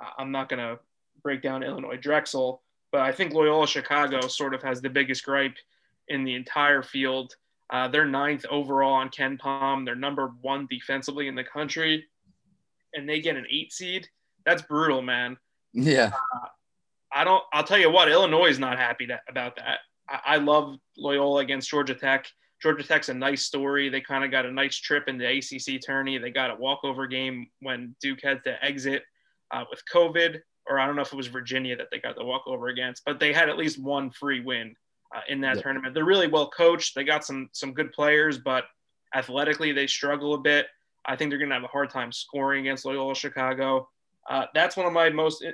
uh, I'm not going to break down Illinois Drexel, but I think Loyola Chicago sort of has the biggest gripe in the entire field. Uh, they're ninth overall on KenPom. They're number one defensively in the country, and they get an eight seed. That's brutal, man. Yeah. Uh, I don't. I'll tell you what. Illinois is not happy that, about that. I, I love Loyola against Georgia Tech. Georgia Tech's a nice story. They kind of got a nice trip in the ACC tourney. They got a walkover game when Duke had to exit uh, with COVID or I don't know if it was Virginia that they got the walkover against, but they had at least one free win uh, in that yep. tournament. They're really well coached. They got some some good players, but athletically they struggle a bit. I think they're going to have a hard time scoring against Loyola Chicago. Uh, that's one of my most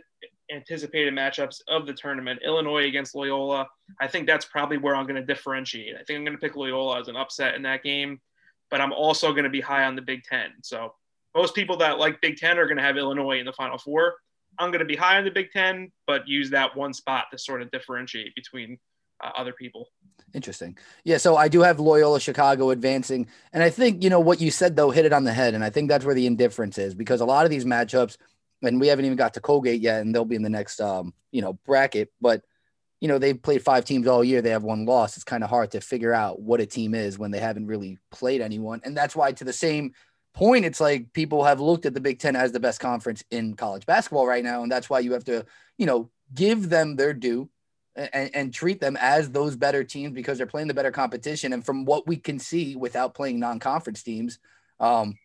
anticipated matchups of the tournament. Illinois against Loyola. I think that's probably where I'm going to differentiate. I think I'm going to pick Loyola as an upset in that game, but I'm also going to be high on the Big Ten. So most people that like Big Ten are going to have Illinois in the Final Four. I'm going to be high on the Big Ten, but use that one spot to sort of differentiate between uh, other people. Interesting. Yeah. So I do have Loyola Chicago advancing. And I think, you know, what you said, though, hit it on the head. And I think that's where the indifference is because a lot of these matchups, and we haven't even got to Colgate yet, and they'll be in the next, um, you know, bracket. But, you know, they've played five teams all year. They have one loss. It's kind of hard to figure out what a team is when they haven't really played anyone. And that's why, to the same point, it's like people have looked at the Big Ten as the best conference in college basketball right now, and that's why you have to, you know, give them their due and, and treat them as those better teams because they're playing the better competition. And from what we can see, without playing non-conference teams, um,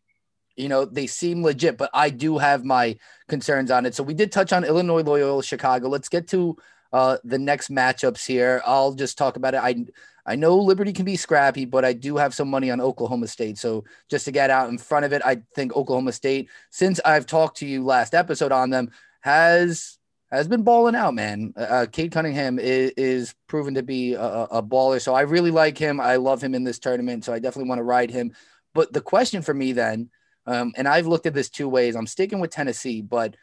you know, they seem legit. But I do have my concerns on it. So we did touch on Illinois, Loyola, Chicago. Let's get to uh, the next matchups here. I'll just talk about it. I I know Liberty can be scrappy, but I do have some money on Oklahoma State. So just to get out in front of it, I think Oklahoma State, since I've talked to you last episode on them, has has been balling out, man. Uh, uh Cade Cunningham is, is proven to be a, a baller. So I really like him. I love him in this tournament. So I definitely want to ride him. But the question for me then, um, and I've looked at this two ways. I'm sticking with Tennessee, but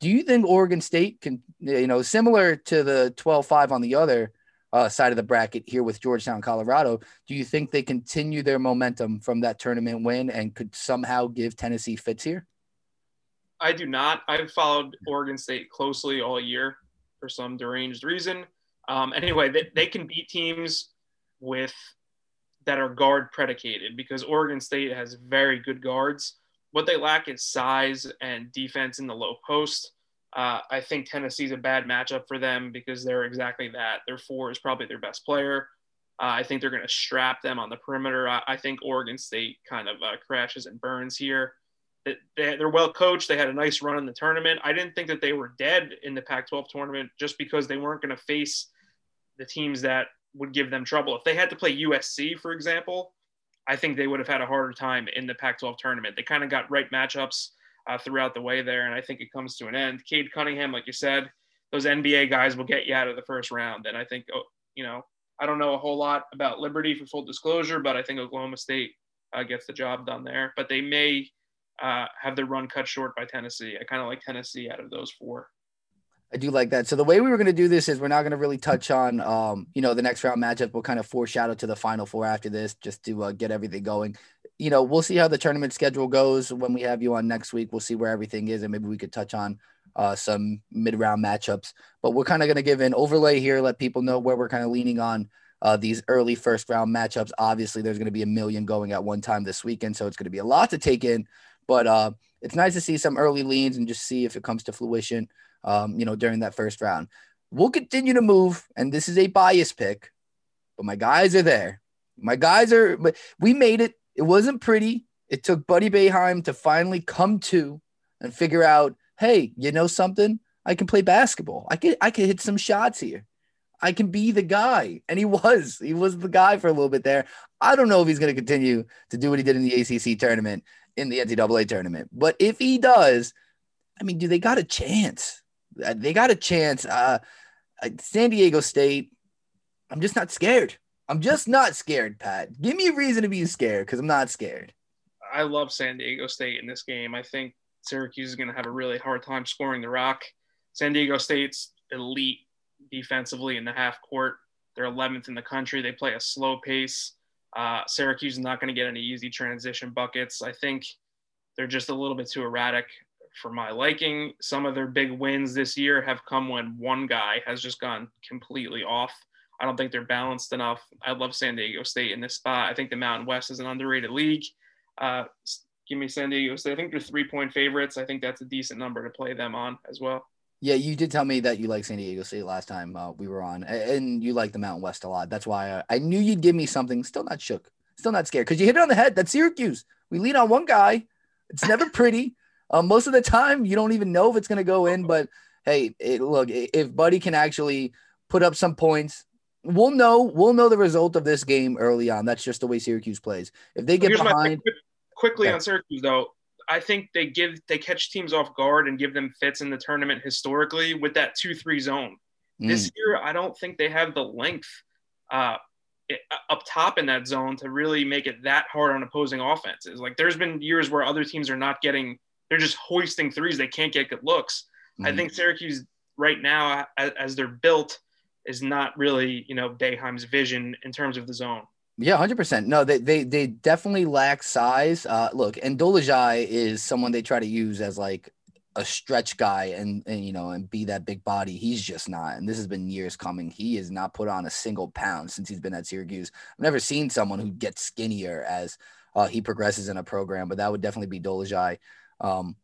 do you think Oregon State can, you know, similar to the 12 5 on the other, uh, side of the bracket here with Georgetown, Colorado. Do you think they continue their momentum from that tournament win and could somehow give Tennessee fits here? I do not. I've followed Oregon State closely all year for some deranged reason. Um, anyway, they, they can beat teams with that are guard predicated because Oregon State has very good guards. What they lack is size and defense in the low post. Uh, I think Tennessee's a bad matchup for them because they're exactly that. Their four is probably their best player. Uh, I think they're going to strap them on the perimeter. I, I think Oregon State kind of uh, crashes and burns here. They, they, they're well coached. They had a nice run in the tournament. I didn't think that they were dead in the Pac 12 tournament just because they weren't going to face the teams that would give them trouble. If they had to play USC, for example, I think they would have had a harder time in the Pac 12 tournament. They kind of got right matchups uh, throughout the way there. And I think it comes to an end. Cade Cunningham, like you said, those NBA guys will get you out of the first round. And I think, oh, you know, I don't know a whole lot about Liberty for full disclosure, but I think Oklahoma State uh, gets the job done there. But they may uh, have their run cut short by Tennessee. I kind of like Tennessee out of those four. I do like that. So the way we were going to do this is we're not going to really touch on, um, you know, the next round matchup. We'll kind of foreshadow to the final four after this, just to uh, get everything going. You know, we'll see how the tournament schedule goes when we have you on next week. We'll see where everything is, and maybe we could touch on uh, some mid round matchups. But we're kind of going to give an overlay here, let people know where we're kind of leaning on uh, these early first round matchups. Obviously, there's going to be a million going at one time this weekend, so it's going to be a lot to take in. But uh, it's nice to see some early leans and just see if it comes to fruition, um, you know, during that first round. We'll continue to move, and this is a bias pick, but my guys are there. My guys are, but we made it. It wasn't pretty. It took Buddy Boeheim to finally come to and figure out, hey, you know something? I can play basketball. I can I can hit some shots here. I can be the guy. And he was. He was the guy for a little bit there. I don't know if he's going to continue to do what he did in the ACC tournament, in the NCAA tournament. But if he does, I mean, do they got a chance? Uh, they got a chance. Uh, San Diego State, I'm just not scared. I'm just not scared, Pat. Give me a reason to be scared because I'm not scared. I love San Diego State in this game. I think Syracuse is going to have a really hard time scoring the rock. San Diego State's elite defensively in the half court. They're 11th in the country. They play a slow pace. Uh, Syracuse is not going to get any easy transition buckets. I think they're just a little bit too erratic for my liking. Some of their big wins this year have come when one guy has just gone completely off. I don't think they're balanced enough. I love San Diego State in this spot. I think the Mountain West is an underrated league. Uh, give me San Diego State. I think they're three point favorites. I think that's a decent number to play them on as well. Yeah, you did tell me that you like San Diego State last time uh, we were on, and you like the Mountain West a lot. That's why I, I knew you'd give me something. Still not shook, still not scared because you hit it on the head. That's Syracuse. We lean on one guy. It's never pretty. Uh, most of the time, you don't even know if it's going to go in. But hey, it, look, if Buddy can actually put up some points, we'll know. We'll know the result of this game early on. That's just the way Syracuse plays. If they get behind, quickly on Syracuse though, I think they give they catch teams off guard and give them fits in the tournament historically with that two three zone. Mm. This year, I don't think they have the length uh, up top in that zone to really make it that hard on opposing offenses. Like there's been years where other teams are not getting they're just hoisting threes. They can't get good looks. Mm. I think Syracuse right now, as, as they're built, is not really you know Boeheim's vision in terms of the zone. Yeah, hundred percent. No, they, they they definitely lack size. Uh, look, and Dolezaj is someone they try to use as like a stretch guy and and you know and be that big body. He's just not, and this has been years coming. He has not put on a single pound since he's been at Syracuse. I've never seen someone who gets skinnier as uh, he progresses in a program, but that would definitely be Dolezaj. Um,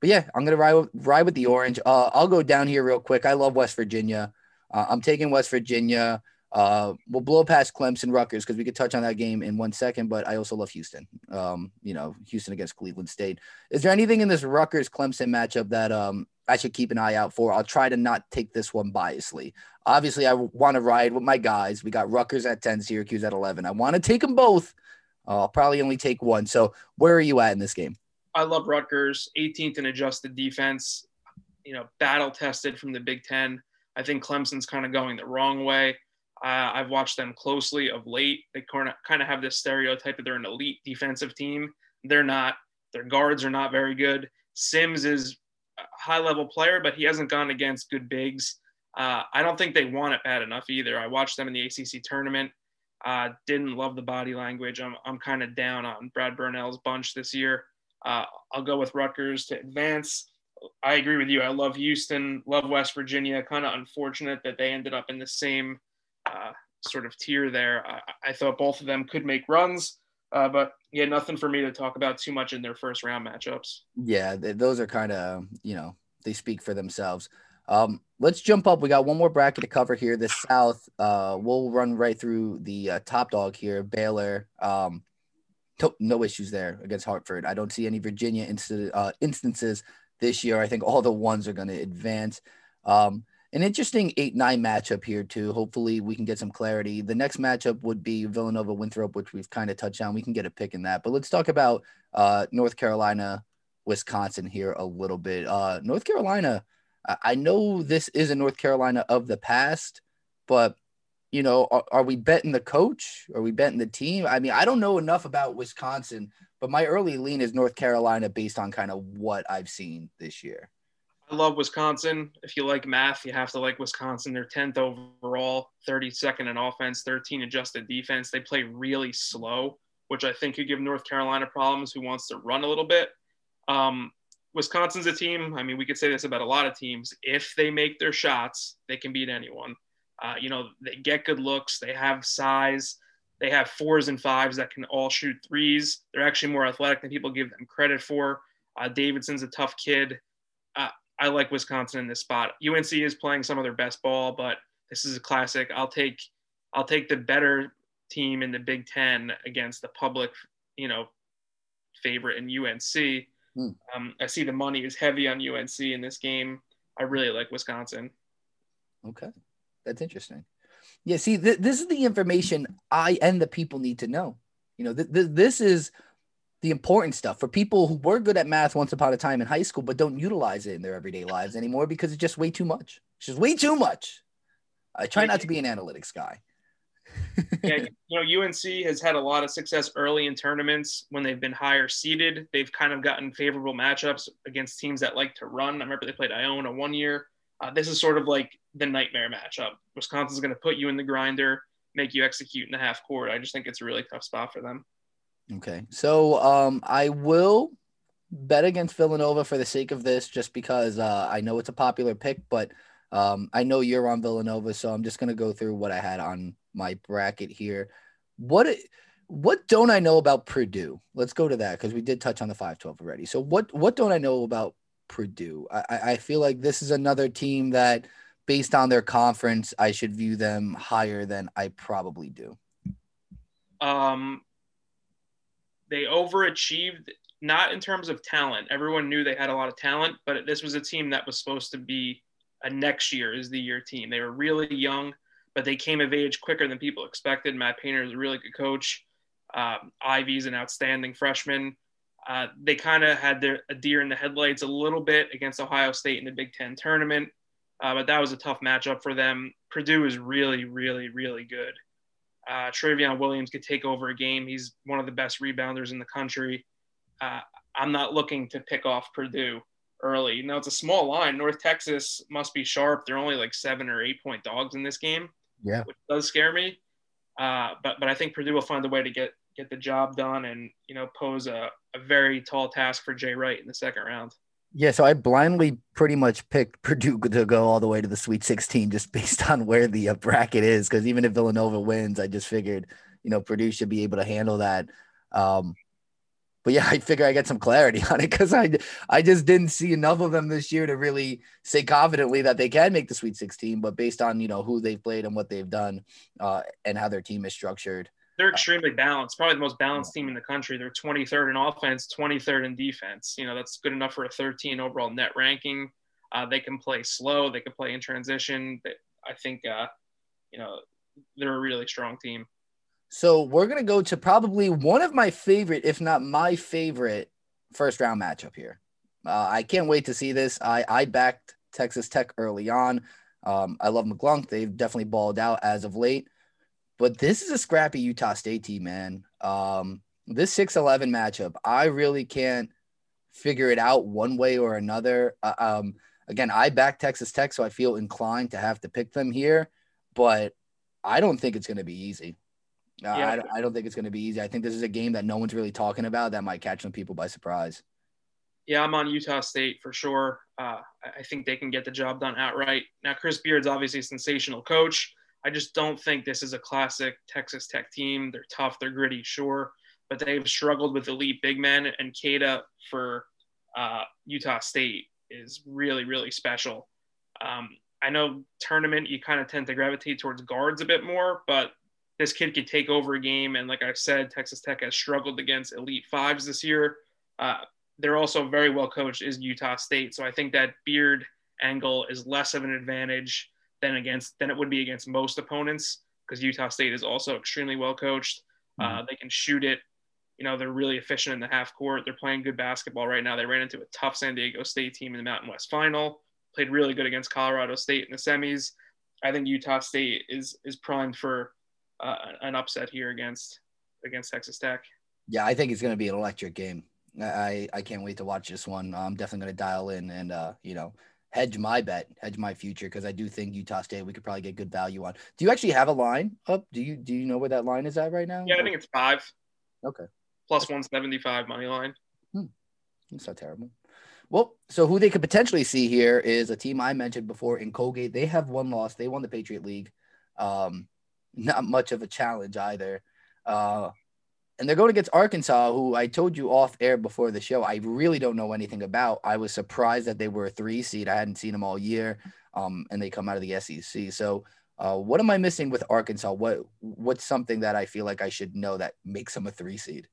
but yeah, I'm gonna ride ride with the orange. Uh, I'll go down here real quick. I love West Virginia. Uh, I'm taking West Virginia. Uh, we'll blow past Clemson, Rutgers because we could touch on that game in one second. But I also love Houston. Um, you know, Houston against Cleveland State. Is there anything in this Rutgers Clemson matchup that um I should keep an eye out for? I'll try to not take this one biasly. Obviously, I want to ride with my guys. We got Rutgers at ten, Syracuse at eleven. I want to take them both. Uh, I'll probably only take one. So where are you at in this game? I love Rutgers, 18th in adjusted defense. You know, battle tested from the Big Ten. I think Clemson's kind of going the wrong way. Uh, I've watched them closely of late. They kind of have this stereotype that they're an elite defensive team. They're not. Their guards are not very good. Simms is a high level player, but he hasn't gone against good bigs. Uh, I don't think they want it bad enough either. I watched them in the ACC tournament. Uh, didn't love the body language. I'm, I'm kind of down on Brad Brownell's bunch this year. Uh, I'll go with Rutgers to advance. I agree with you. I love Houston, love West Virginia. Kind of unfortunate that they ended up in the same uh, sort of tier there. I, I, thought both of them could make runs, uh, but yeah, nothing for me to talk about too much in their first round matchups. Yeah, th- those are kind of you know they speak for themselves. Um, let's jump up. We got one more bracket to cover here. The South. Uh, we'll run right through the uh, top dog here, Baylor. Um, no issues there against Hartford. I don't see any Virginia inst- uh, instances this year. I think all the ones are going to advance. Um, an interesting 8 9 matchup here, too. Hopefully, we can get some clarity. The next matchup would be Villanova Winthrop, which we've kind of touched on. We can get a pick in that. But let's talk about uh, North Carolina, Wisconsin here a little bit. Uh, North Carolina, I know this is a North Carolina of the past, but you know, are, are, we betting the coach? Are we betting the team? I mean, I don't know enough about Wisconsin, but my early lean is North Carolina based on kind of what I've seen this year. I love Wisconsin. If you like math, you have to like Wisconsin. They're 10th overall, 32nd in offense, 13 adjusted defense. They play really slow, which I think could give North Carolina problems who wants to run a little bit. Um, Wisconsin's a team. I mean, we could say this about a lot of teams. If they make their shots, they can beat anyone. Uh, you know, they get good looks. They have size. They have fours and fives that can all shoot threes. They're actually more athletic than people give them credit for. Uh, Davison's a tough kid. Uh, I like Wisconsin in this spot. UNC is playing some of their best ball, but this is a classic. I'll take I'll take the better team in the Big Ten against the public, you know, favorite in UNC. Hmm. Um, I see the money is heavy on UNC in this game. I really like Wisconsin. Okay, that's interesting. Yeah, see, th- this is the information I and the people need to know. You know, th- th- this is the important stuff for people who were good at math once upon a time in high school, but don't utilize it in their everyday lives anymore because it's just way too much. It's just way too much. I try not to be an analytics guy. yeah, you know, UNC has had a lot of success early in tournaments when they've been higher seeded. They've kind of gotten favorable matchups against teams that like to run. I remember they played Iona one year. Uh, this is sort of like the nightmare matchup. Wisconsin's going to put you in the grinder, make you execute in the half court. I just think it's a really tough spot for them. Okay, so um, I will bet against Villanova for the sake of this, just because uh, I know it's a popular pick, but um, I know you're on Villanova, so I'm just going to go through what I had on my bracket here. What what don't I know about Purdue? Let's go to that because we did touch on the 512 already. So what what don't I know about Purdue? I, I feel like this is another team that, based on their conference, I should view them higher than I probably do. Um, they overachieved not in terms of talent. Everyone knew they had a lot of talent, but this was a team that was supposed to be a next year is the year team. They were really young but they came of age quicker than people expected. Matt Painter is a really good coach. Um, Ivey's an outstanding freshman. Uh, they kind of had their a deer in the headlights a little bit against Ohio State in the Big Ten tournament, uh, but that was a tough matchup for them. Purdue is really, really, really good. Uh, Trevion Williams could take over a game. He's one of the best rebounders in the country. Uh, I'm not looking to pick off Purdue early. Now it's a small line. North Texas must be sharp. They're only like seven or eight point dogs in this game yeah, which does scare me. Uh, but but I think Purdue will find a way to get get the job done and you know pose a, a very tall task for Jay Wright in the second round. Yeah, so I blindly pretty much picked Purdue to go all the way to the Sweet 16 just based on where the uh, bracket is. Because even if Villanova wins, I just figured you know Purdue should be able to handle that. Um, but yeah, I figure I get some clarity on it because I I just didn't see enough of them this year to really say confidently that they can make the Sweet 16. But based on you know who they've played and what they've done, uh, and how their team is structured, they're extremely balanced. Probably the most balanced team in the country. They're 23rd in offense, 23rd in defense. You know that's good enough for a 13 overall net ranking. Uh, they can play slow. They can play in transition. I think uh, you know they're a really strong team. So we're gonna go to probably one of my favorite, if not my favorite, first round matchup here. Uh, I can't wait to see this. I I backed Texas Tech early on. Um, I love McClung. They've definitely balled out as of late, but this is a scrappy Utah State team, man. Um, this 6-11 matchup, I really can't figure it out one way or another. Uh, um, again, I back Texas Tech, so I feel inclined to have to pick them here, but I don't think it's going to be easy. Uh, yeah. I, I don't think it's going to be easy. I think this is a game that no one's really talking about that might catch some people by surprise. Yeah, I'm on Utah State for sure. Uh, I think they can get the job done outright. Now, Chris Beard's obviously a sensational coach. I just don't think this is a classic Texas Tech team. They're tough, they're gritty, sure, but they've struggled with elite big men. And Queta for uh, Utah State is really, really special. Um, I know tournament, you kind of tend to gravitate towards guards a bit more, but this kid could take over a game. And like I said, Texas Tech has struggled against elite fives this year. Uh, they're also very well coached is Utah State. So I think that Beard angle is less of an advantage than against than it would be against most opponents because Utah State is also extremely well coached. Uh, mm-hmm. Uh, they can shoot it. You know, they're really efficient in the half court. They're playing good basketball right now. They ran into a tough San Diego State team in the Mountain West final. Played really good against Colorado State in the semis. I think Utah State is is primed for uh, an upset here against against Texas Tech. Yeah, I think it's going to be an electric game. I I can't wait to watch this one. I'm definitely going to dial in and uh, you know hedge my bet, hedge my future because I do think Utah State we could probably get good value on. Do you actually have a line up? Do you do you know where that line is at right now? Yeah, I think it's five. Okay. Plus one seventy five money line. Hmm. It's not terrible. Well, so who they could potentially see here is a team I mentioned before in Colgate. They have one loss. They won the Patriot League. Um, not much of a challenge either. Uh, and they're going against Arkansas, who I told you off air before the show. I really don't know anything about. I was surprised that they were a three seed. I hadn't seen them all year, um, and they come out of the SEC. So, uh, what am I missing with Arkansas? What what's something that I feel like I should know that makes them a three seed?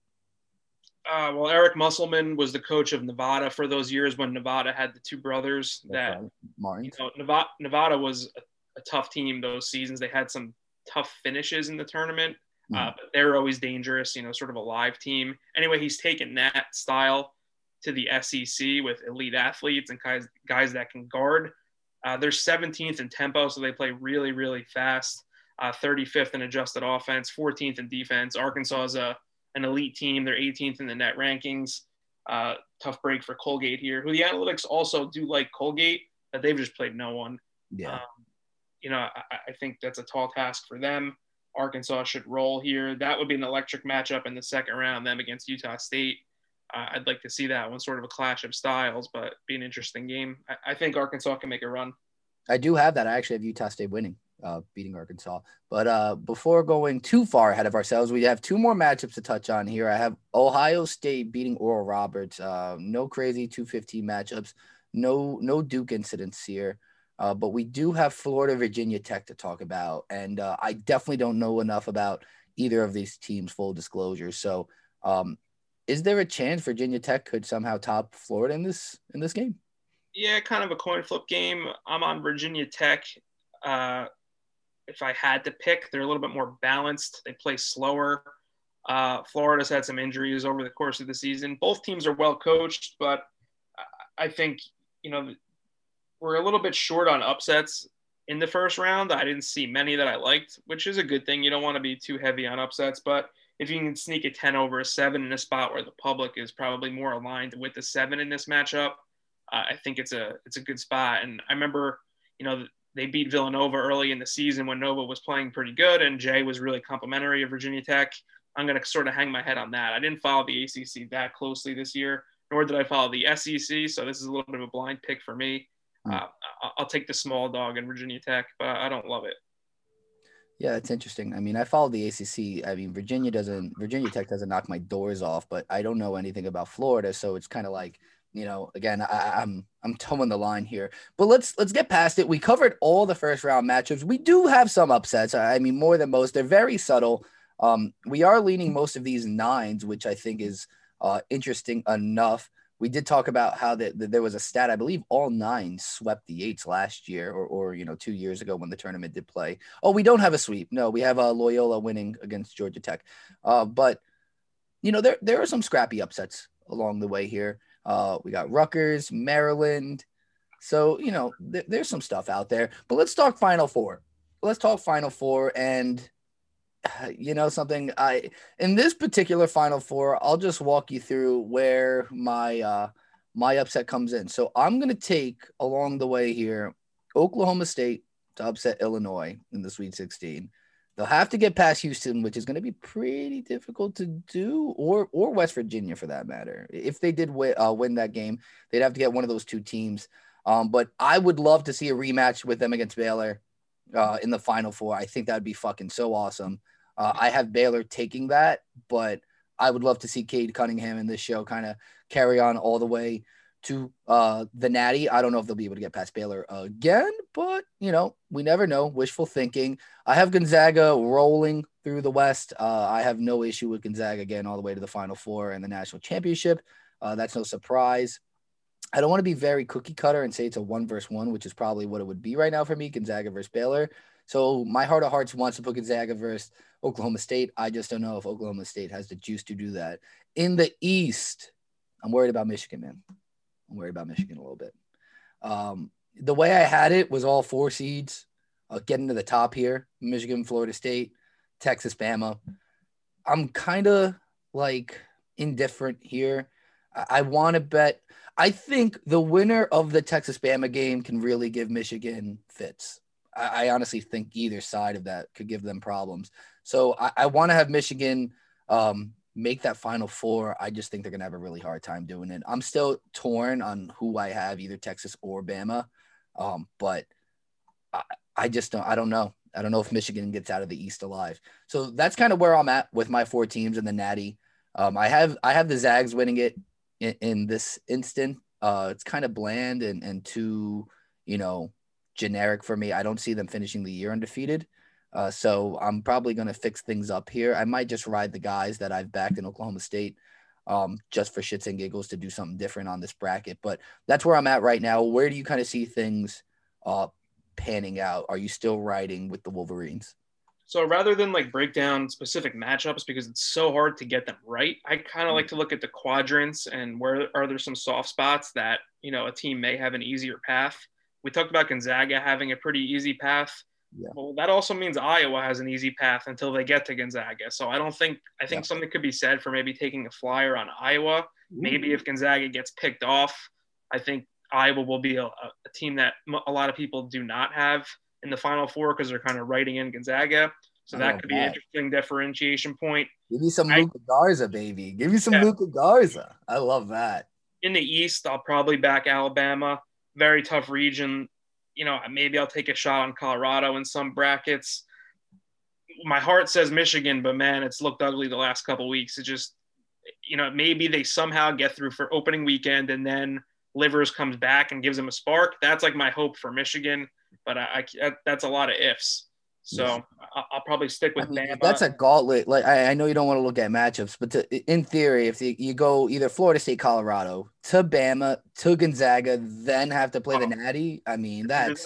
Uh, well, Eric Musselman was the coach of Nevada for those years when Nevada had the two brothers. That right. you know, Nevada, Nevada was a, a tough team those seasons. They had some tough finishes in the tournament uh, mm. but they're always dangerous, you know, sort of a live team. Anyway, he's taken that style to the SEC with elite athletes and guys, guys that can guard. Uh, they're 17th in tempo, so they play really, really fast. Uh, 35th in adjusted offense, 14th in defense. Arkansas is a, an elite team. They're 18th in the net rankings. Uh, tough break for Colgate here, who the analytics also do like Colgate, but they've just played no one. Yeah. Um, you know, I, I think that's a tall task for them. Arkansas should roll here. That would be an electric matchup in the second round, them against Utah State. Uh, I'd like to see that one, sort of a clash of styles, but be an interesting game. I, I, think Arkansas can make a run. I do have that. I actually have Utah State winning, uh, beating Arkansas. But uh, before going too far ahead of ourselves, we have two more matchups to touch on here. I have Ohio State beating Oral Roberts. Uh, no crazy 215 matchups. No, no Duke incidents here. Uh, but we do have Florida Virginia Tech to talk about, and uh, I definitely don't know enough about either of these teams. Full disclosure. So, um, is there a chance Virginia Tech could somehow top Florida in this in this game? Yeah, kind of a coin flip game. I'm on Virginia Tech. Uh, if I had to pick, they're a little bit more balanced. They play slower. Uh, Florida's had some injuries over the course of the season. Both teams are well coached, but I think you know we're a little bit short on upsets in the first round. I didn't see many that I liked, which is a good thing. You don't want to be too heavy on upsets, but if you can sneak a 10 over a seven in a spot where the public is probably more aligned with the seven in this matchup, uh, I think it's a it's a good spot. And I remember, you know, they beat Villanova early in the season when Nova was playing pretty good, and Jay was really complimentary of Virginia Tech. I'm going to sort of hang my head on that. I didn't follow the ACC that closely this year, nor did I follow the SEC, so this is a little bit of a blind pick for me. Uh, I'll take the small dog in Virginia Tech, but I don't love it. Yeah, it's interesting. I mean, I follow the ACC. I mean, Virginia doesn't, Virginia Tech doesn't knock my doors off, but I don't know anything about Florida, so it's kind of like, you know, again, I, am I'm, I'm towing the line here. But let's let's get past it. We covered all the first round matchups. We do have some upsets. I mean, more than most. They're very subtle. Um, we are leaning most of these nines, which I think is uh, interesting enough we did talk about how that the, there was a stat, I believe all nine swept the eights last year or, or, you know, two years ago when the tournament did play. Oh, we don't have a sweep. No, we have a uh, Loyola winning against Georgia Tech. Uh, but, you know, there, there are some scrappy upsets along the way here. Uh, we got Rutgers, Maryland. So, you know, th- there's some stuff out there. But let's talk Final Four. Let's talk Final Four. And you know something i in this particular final four i'll just walk you through where my uh my upset comes in. So i'm going to take along the way here oklahoma state to upset illinois in the sweet 16 they'll have to get past houston which is going to be pretty difficult to do or or west virginia for that matter. If they did win, uh, win that game they'd have to get one of those two teams. Um, but i would love to see a rematch with them against baylor uh, in the final four i think that'd be fucking so awesome uh, I have Baylor taking that, but I would love to see Cade Cunningham in this show kind of carry on all the way to uh, the Natty. I don't know if they'll be able to get past Baylor again, but you know, we never know. Wishful thinking. I have Gonzaga rolling through the West. Uh, I have no issue with Gonzaga again all the way to the Final Four and the national championship. Uh, that's no surprise. I don't want to be very cookie cutter and say it's a one versus one, which is probably what it would be right now for me, Gonzaga versus Baylor. So my heart of hearts wants to put Gonzaga versus Oklahoma State. I just don't know if Oklahoma State has the juice to do that. In the East, I'm worried about Michigan, man. I'm worried about Michigan a little bit. Um, the way I had it was all four seeds uh, getting to the top here Michigan, Florida State, Texas, Bama. I'm kind of like indifferent here. I, I want to bet. I think the winner of the Texas Bama game can really give Michigan fits. I, I honestly think either side of that could give them problems. So I, I want to have Michigan um, make that final four, I just think they're gonna have a really hard time doing it. I'm still torn on who I have, either Texas or Bama. Um, but I, I just don't I don't know. I don't know if Michigan gets out of the East alive. So that's kind of where I'm at with my four teams and the Natty. Um, I have I have the Zags winning it in, in this instant. Uh, it's kind of bland and and too you know generic for me. I don't see them finishing the year undefeated. Uh, so I'm probably going to fix things up here. I might just ride the guys that I've backed in Oklahoma State um, just for shits and giggles to do something different on this bracket. But that's where I'm at right now. Where do you kind of see things uh, panning out? Are you still riding with the Wolverines? So rather than like break down specific matchups because it's so hard to get them right, I kind of mm-hmm. like to look at the quadrants and where are there some soft spots that you know a team may have an easier path. We talked about Gonzaga having a pretty easy path. Yeah. Well, that also means Iowa has an easy path until they get to Gonzaga. So I don't think I think yeah. something could be said for maybe taking a flyer on Iowa. Ooh. Maybe if Gonzaga gets picked off, I think Iowa will be a, a team that a lot of people do not have in the Final Four because they're kind of writing in Gonzaga. So that oh, could be an interesting differentiation point. Give me some Luka Garza, baby. Give me some yeah. Luka Garza. I love that. In the East, I'll probably back Alabama. Very tough region. You know, maybe I'll take a shot on Colorado in some brackets. My heart says Michigan, but man, it's looked ugly the last couple weeks. It just, you know, maybe they somehow get through for opening weekend and then Livers comes back and gives them a spark. That's like my hope for Michigan but I, I that's a lot of ifs. So yes. I'll, probably stick with I mean, Bama. That's a gauntlet. Like I, I, know you don't want to look at matchups, but to, in theory, if you, you, go either Florida State, Colorado to Bama to Gonzaga, then have to play oh, the Natty, I mean that's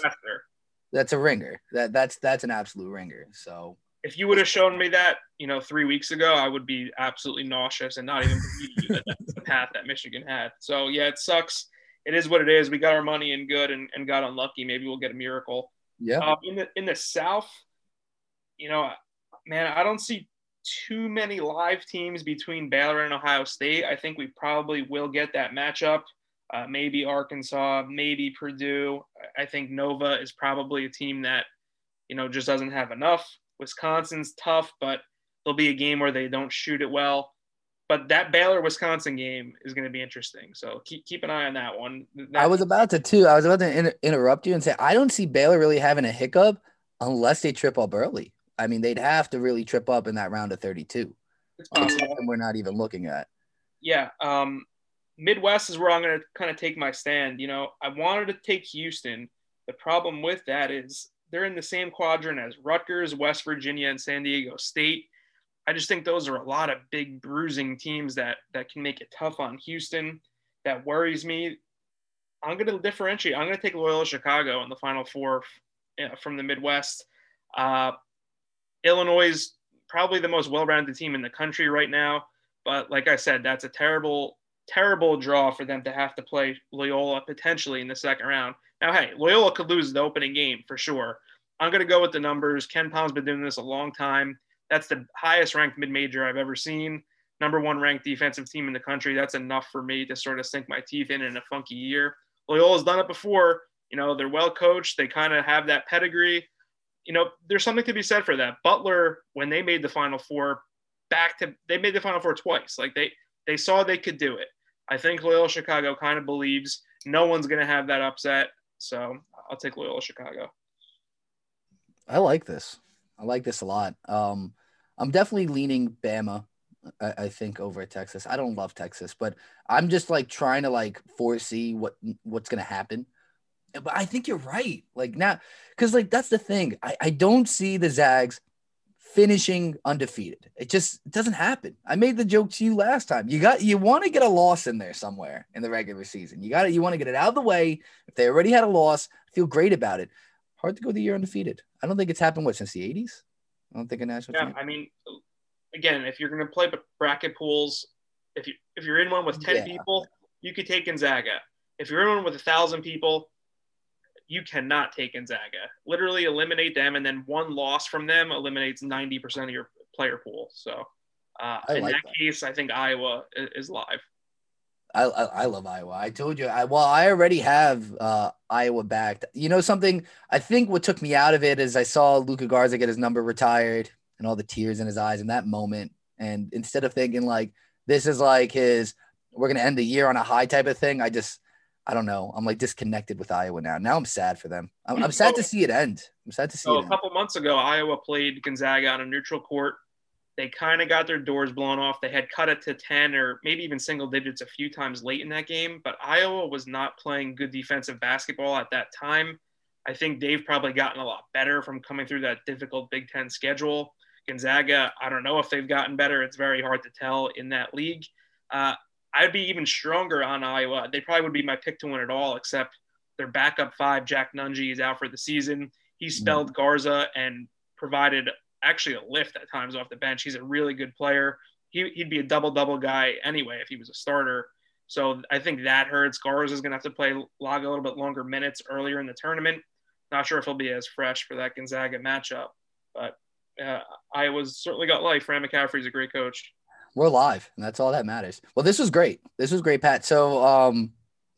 that's a ringer. That that's that's an absolute ringer. So if you would have shown me that, you know, three weeks ago, I would be absolutely nauseous and not even believe you that that's the path that Michigan had. So yeah, it sucks it is what it is. We got our money in good and, and got unlucky. Maybe we'll get a miracle. Yeah. Uh, in the in the South, you know, man, I don't see too many live teams between Baylor and Ohio State. I think we probably will get that matchup. Uh, maybe Arkansas, maybe Purdue. I think Nova is probably a team that, you know, just doesn't have enough. Wisconsin's tough, but there'll be a game where they don't shoot it well but that Baylor Wisconsin game is going to be interesting. So keep keep an eye on that one. I was about to too. I was about to inter- interrupt you and say I don't see Baylor really having a hiccup unless they trip up early. I mean, they'd have to really trip up in that round of 32. It's possible. we're not even looking at. Yeah. Um, Midwest is where I'm going to kind of take my stand. You know, I wanted to take Houston. The problem with that is they're in the same quadrant as Rutgers, West Virginia, and San Diego State. I just think those are a lot of big bruising teams that that can make it tough on Houston. That worries me. I'm going to differentiate. I'm going to take Loyola Chicago in the Final Four from the Midwest. Uh, Illinois is probably the most well-rounded team in the country right now, but like I said, that's a terrible, terrible draw for them to have to play Loyola potentially in the second round. Now, hey, Loyola could lose the opening game for sure. I'm going to go with the numbers. KenPom's been doing this a long time. That's the highest ranked mid major I've ever seen. Number one ranked defensive team in the country. That's enough for me to sort of sink my teeth in in a funky year. Loyola's done it before. You know, they're well coached. They kind of have that pedigree. You know, there's something to be said for that. Butler, when they made the Final Four, back to they made the Final Four twice. Like they they saw they could do it. I think Loyola Chicago kind of believes no one's going to have that upset. So I'll take Loyola Chicago. I like this. I like this a lot. Um, I'm definitely leaning Bama. I, I, think over Texas. I don't love Texas, but I'm just like trying to like foresee what what's gonna happen. But I think you're right. Like now, because like that's the thing. I, I don't see the Zags finishing undefeated. It just it doesn't happen. I made the joke to you last time. You got you want to get a loss in there somewhere in the regular season. You got it. You want to get it out of the way. If they already had a loss, feel great about it. Hard to go the year undefeated. I don't think it's happened what since the 80s. I don't think a national. Yeah, I mean, again, if you're going to play bracket pools, if you if you're in one with ten yeah. people, you could take Gonzaga. If you're in one with a thousand people, you cannot take Gonzaga. Literally eliminate them, and then one loss from them eliminates ninety percent of your player pool. So, uh, in like that, that, case, I think Iowa is, is live. I, I, I love Iowa. I told you. I well, I already have uh, Iowa backed. You know something? I think what took me out of it is I saw Luka Garza get his number retired and all the tears in his eyes in that moment, And instead of thinking like this is like his, we're gonna end the year on a high type of thing, I just I don't know. I'm like disconnected with Iowa now. Now I'm sad for them. I'm, I'm sad to see it end. I'm sad to see So it a couple months ago, Iowa played Gonzaga on a neutral court. They kind of got their doors blown off. They had cut it to 10 or maybe even single digits a few times late in that game, but Iowa was not playing good defensive basketball at that time. I think they've probably gotten a lot better from coming through that difficult Big Ten schedule. Gonzaga, I don't know if they've gotten better. It's very hard to tell in that league. Uh, I'd be even stronger on Iowa. They probably would be my pick to win it all, except their backup five, Jack Nunge, is out for the season. He spelled Garza and provided actually a lift at times off the bench. He's a really good player. He, he'd be a double double guy anyway if he was a starter. So I think that hurts. Garza is going to have to play log a little bit longer minutes earlier in the tournament. Not sure if he'll be as fresh for that Gonzaga matchup, but uh, Iowa's certainly got life. Fran McCaffery's a great coach. we're live and that's all that matters well this was great this was great pat so um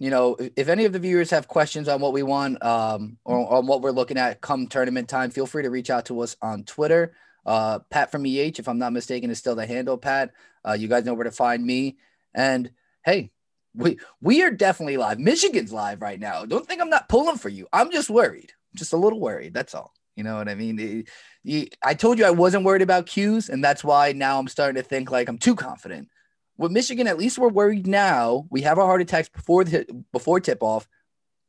you know if- any of the viewers have questions on what we want um or on what we're looking at come tournament time feel free to reach out to us on twitter. Uh pat from eh if i'm not mistaken is still the handle pat. Uh you guys know where to find me. And hey we we are definitely live. Michigan's live right now. Don't think i'm not pulling for you. I'm just worried. Just a little worried that's all. You know what i mean? It- you, I told you I wasn't worried about cues, and that's why now I'm starting to think like I'm too confident. With Michigan, at least we're worried now. We have our heart attacks before the before tip off,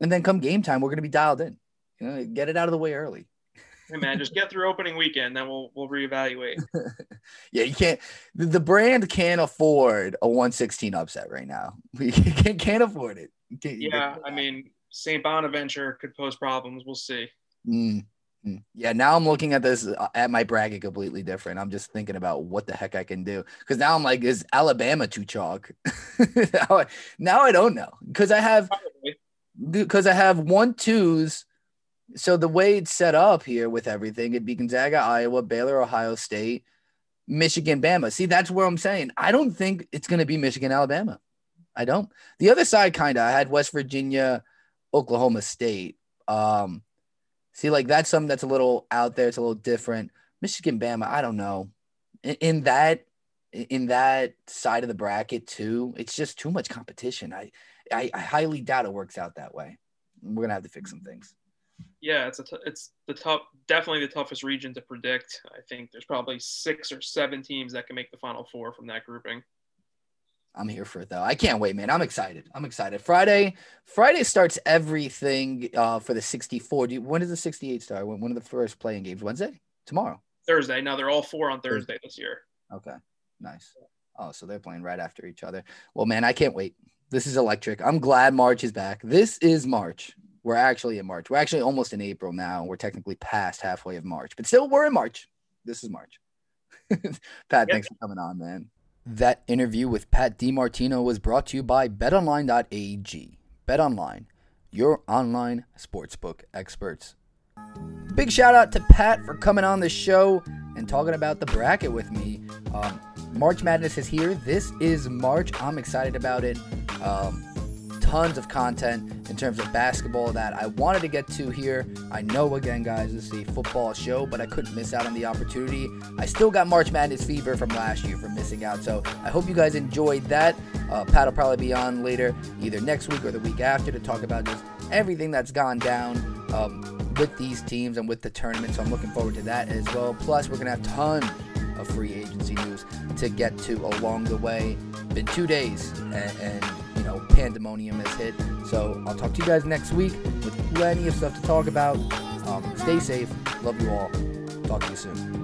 and then come game time, we're going to be dialed in. You know, get it out of the way early. Hey man, just get through opening weekend, then we'll we'll reevaluate. Yeah, you can't. The brand can't afford a 116 upset right now. We can't, can't afford it. Can't- Yeah, I mean St. Bonaventure could pose problems. We'll see. Mm. Yeah, now I'm looking at this uh, at my bracket completely different. I'm just thinking about what the heck I can do because now I'm like, is Alabama too chalk? now, I, now I don't know because I have because I have one twos. So the way it's set up here with everything, it'd be Gonzaga, Iowa, Baylor, Ohio State, Michigan, Bama. See, that's where I'm saying I don't think it's going to be Michigan, Alabama. I don't. The other side, kind of, I had West Virginia, Oklahoma State. Um, see, like that's something that's a little out there. It's a little different. Michigan, Bama. I don't know. In, in that, in that side of the bracket too, it's just too much competition. I, I, I highly doubt it works out that way. We're gonna have to fix some things. Yeah, it's a t- it's the tough, definitely the toughest region to predict. I think there's probably six or seven teams that can make the final four from that grouping. I'm here for it though. I can't wait, man. I'm excited. I'm excited. Friday, Friday starts everything uh, for the 64. Do you, when does the 68 start? When, when are the first playing games? Wednesday? Tomorrow. Thursday. Now they're all four on Thursday this year. Okay. Nice. Oh, so they're playing right after each other. Well, man, I can't wait. This is electric. I'm glad March is back. This is March. We're actually in March. We're actually almost in April now. We're technically past halfway of March, but still we're in March. This is March. Pat, Yep. thanks for coming on, man. That interview with Pat DiMartino was brought to you by betonline.ag. BetOnline, your online sportsbook experts. Big shout out to Pat for coming on the show and talking about the bracket with me. Um, March Madness is here. This is March. I'm excited about it. Um, tons of content in terms of basketball that I wanted to get to here. I know, again, guys, this is a football show, but I couldn't miss out on the opportunity. I still got March Madness fever from last year from missing out, so I hope you guys enjoyed that. Uh, Pat will probably be on later, either next week or the week after, to talk about just everything that's gone down. Um, with these teams and with the tournament. So I'm looking forward to that as well. Plus, we're to have tons of free agency news to get to along the way. Been two days and, and know, pandemonium has hit. So I'll talk to you guys next week with plenty of stuff to talk about. Um, stay safe. Love you all. Talk to you soon.